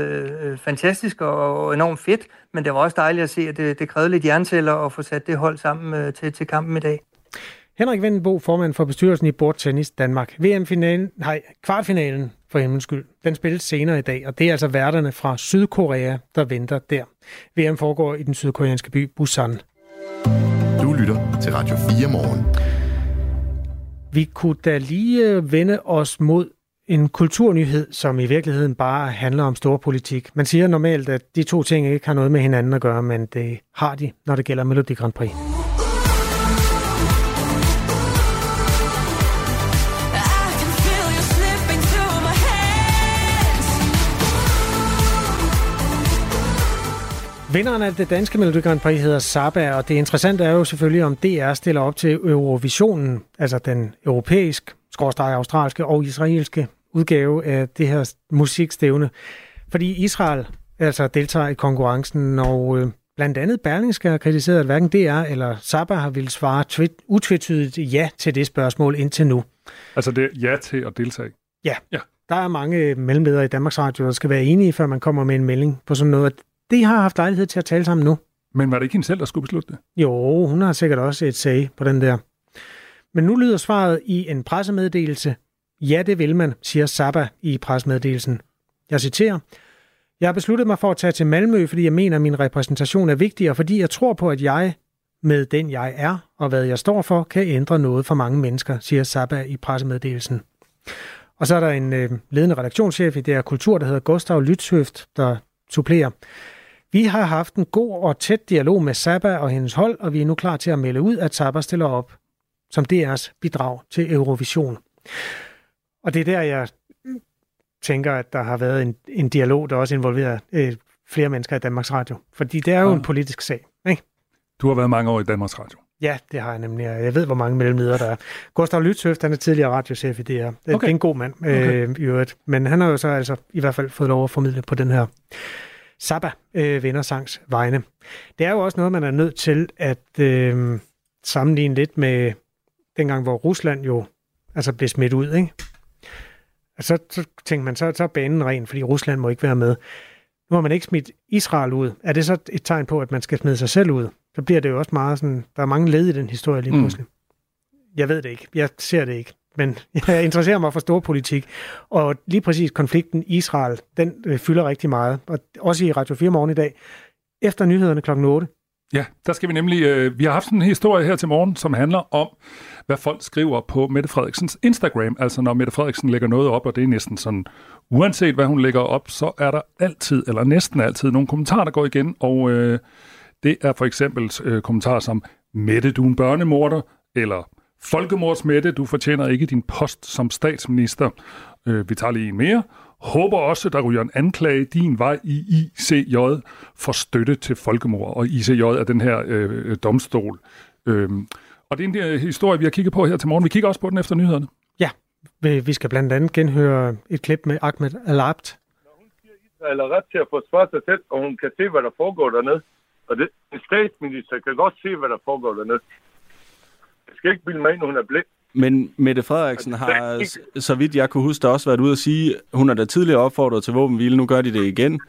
øh, fantastisk og, og enormt fedt, men det var også dejligt at se, at det, det krævede lidt jernceller at få sat det hold sammen øh, til, til kampen i dag. Henrik Vendelbo, formand for bestyrelsen i Bordtennis Danmark. VM-finalen, nej, kvartfinalen for himmelens skyld, den spilles senere i dag, og det er altså værterne fra Sydkorea, der venter der. VM foregår i den sydkoreanske by Busan. Du lytter til Radio 4 morgen. Vi kunne da lige øh, vende os mod en kulturnyhed, som i virkeligheden bare handler om storpolitik. Man siger normalt, at de to ting ikke har noget med hinanden at gøre, men det har de, når det gælder Melodi Grand Prix. Vinderen af det danske Melodi Grand Prix hedder Saba, og det interessante er jo selvfølgelig, om DR stiller op til Eurovisionen, altså den europæisk, skorstræk australske og israelske udgave af det her musikstævne. Fordi Israel altså deltager i konkurrencen, og øh, blandt andet Berlingske har kritiseret, at hverken DR eller Saba har ville svare twit- utvetydigt ja til det spørgsmål indtil nu. Altså det er ja til at deltage. Ja. ja. Der er mange mellemledere i Danmarks Radio, der skal være enige, før man kommer med en melding på sådan noget. Det har haft lejlighed til at tale sammen nu. Men var det ikke hende selv, der skulle beslutte det? Jo, hun har sikkert også et sag på den der. Men nu lyder svaret i en pressemeddelelse. Ja, det vil man, siger Saba i pressemeddelelsen. Jeg citerer. Jeg har besluttet mig for at tage til Malmø, fordi jeg mener, at min repræsentation er vigtig, og fordi jeg tror på, at jeg med den jeg er og hvad jeg står for, kan ændre noget for mange mennesker, siger Saba i pressemeddelelsen. Og så er der en øh, ledende redaktionschef i DR Kultur, der hedder Gustav Lytshøft, der supplerer. Vi har haft en god og tæt dialog med Saba og hendes hold, og vi er nu klar til at melde ud, at Saba stiller op som DR's bidrag til Eurovision. Og det er der, jeg tænker, at der har været en, en dialog, der også involverer øh, flere mennesker i Danmarks Radio. Fordi det er jo Ja. en politisk sag. Ikke? Du har været mange år i Danmarks Radio. Ja, det har jeg nemlig. Jeg ved, hvor mange mellemledere der er. Gustav Lytshøft, han er tidligere radiochef i DR. Det, okay. Okay. det er en god mand, øh, i øvrigt. Men han har jo så altså i hvert fald fået lov at formidle på den her Saba øh, vindersangs vegne. Det er jo også noget, man er nødt til at øh, sammenligne lidt med dengang, hvor Rusland jo altså blev smidt ud, ikke? Og så, så tænkte man, så, så er banen ren, fordi Rusland må ikke være med. Nu har man ikke smidt Israel ud. Er det så et tegn på, at man skal smide sig selv ud? Så bliver det jo også meget sådan, der er mange led i den historie lige Mm. pludselig. Jeg ved det ikke. Jeg ser det ikke. Men [laughs] jeg interesserer mig for storpolitik. Og lige præcis konflikten Israel, den øh, fylder rigtig meget. Og også i Radio 4 morgen i dag, efter nyhederne klokken 8. Ja, der skal vi nemlig... Øh, vi har haft sådan en historie her til morgen, som handler om, hvad folk skriver på Mette Frederiksens Instagram. Altså når Mette Frederiksen lægger noget op, og det er næsten sådan, uanset hvad hun lægger op, så er der altid, eller næsten altid, nogle kommentarer, der går igen. Og øh, det er for eksempel øh, kommentarer som, Mette, du er en børnemorder, eller Folkemords Mette, du fortjener ikke din post som statsminister. Øh, vi tager lige en mere. Håber også, der ryger en anklage din vej i ICJ for støtte til folkemord. Og ICJ er den her øh, domstol. Øh, Og det er en øh, historie, vi har kigget på her til morgen. Vi kigger også på den efter nyhederne. Ja, vi skal blandt andet genhøre et klip med Ahmed Alabt. Israel har ret til at forsvare sig selv, og hun kan se, hvad der foregår dernede. Og det, en statsminister kan godt se, hvad der foregår dernede. Skal ikke bilde mig ind, hun er blind. Men Mette Frederiksen har, så vidt jeg kunne huske, også været ude at sige, hun har da tidligere opfordret til våbenhvile, nu gør de det igen.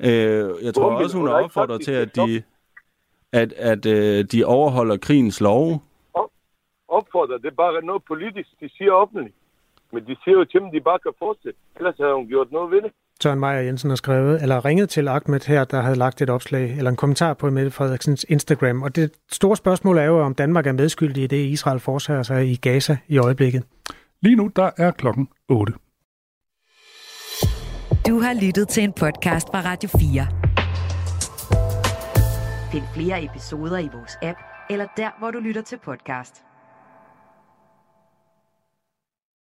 Øh, jeg tror også, hun har opfordret til, at de, at, at øh, de overholder krigens love. Opfordrer, det er bare noget politisk, de siger offentligt. Men de siger jo til dem, de bare kan fortsætte. Ellers havde hun gjort noget ved det. Søren Meier Jensen har skrevet, eller ringet til Ahmed her, der havde lagt et opslag, eller en kommentar på Mette Frederiksens Instagram. Og det store spørgsmål er jo, om Danmark er medskyldig i det, Israel foretager sig i Gaza i øjeblikket. Lige nu, der er klokken 8. Du har lyttet til en podcast fra Radio 4. Find flere episoder i vores app, eller der, hvor du lytter til podcast.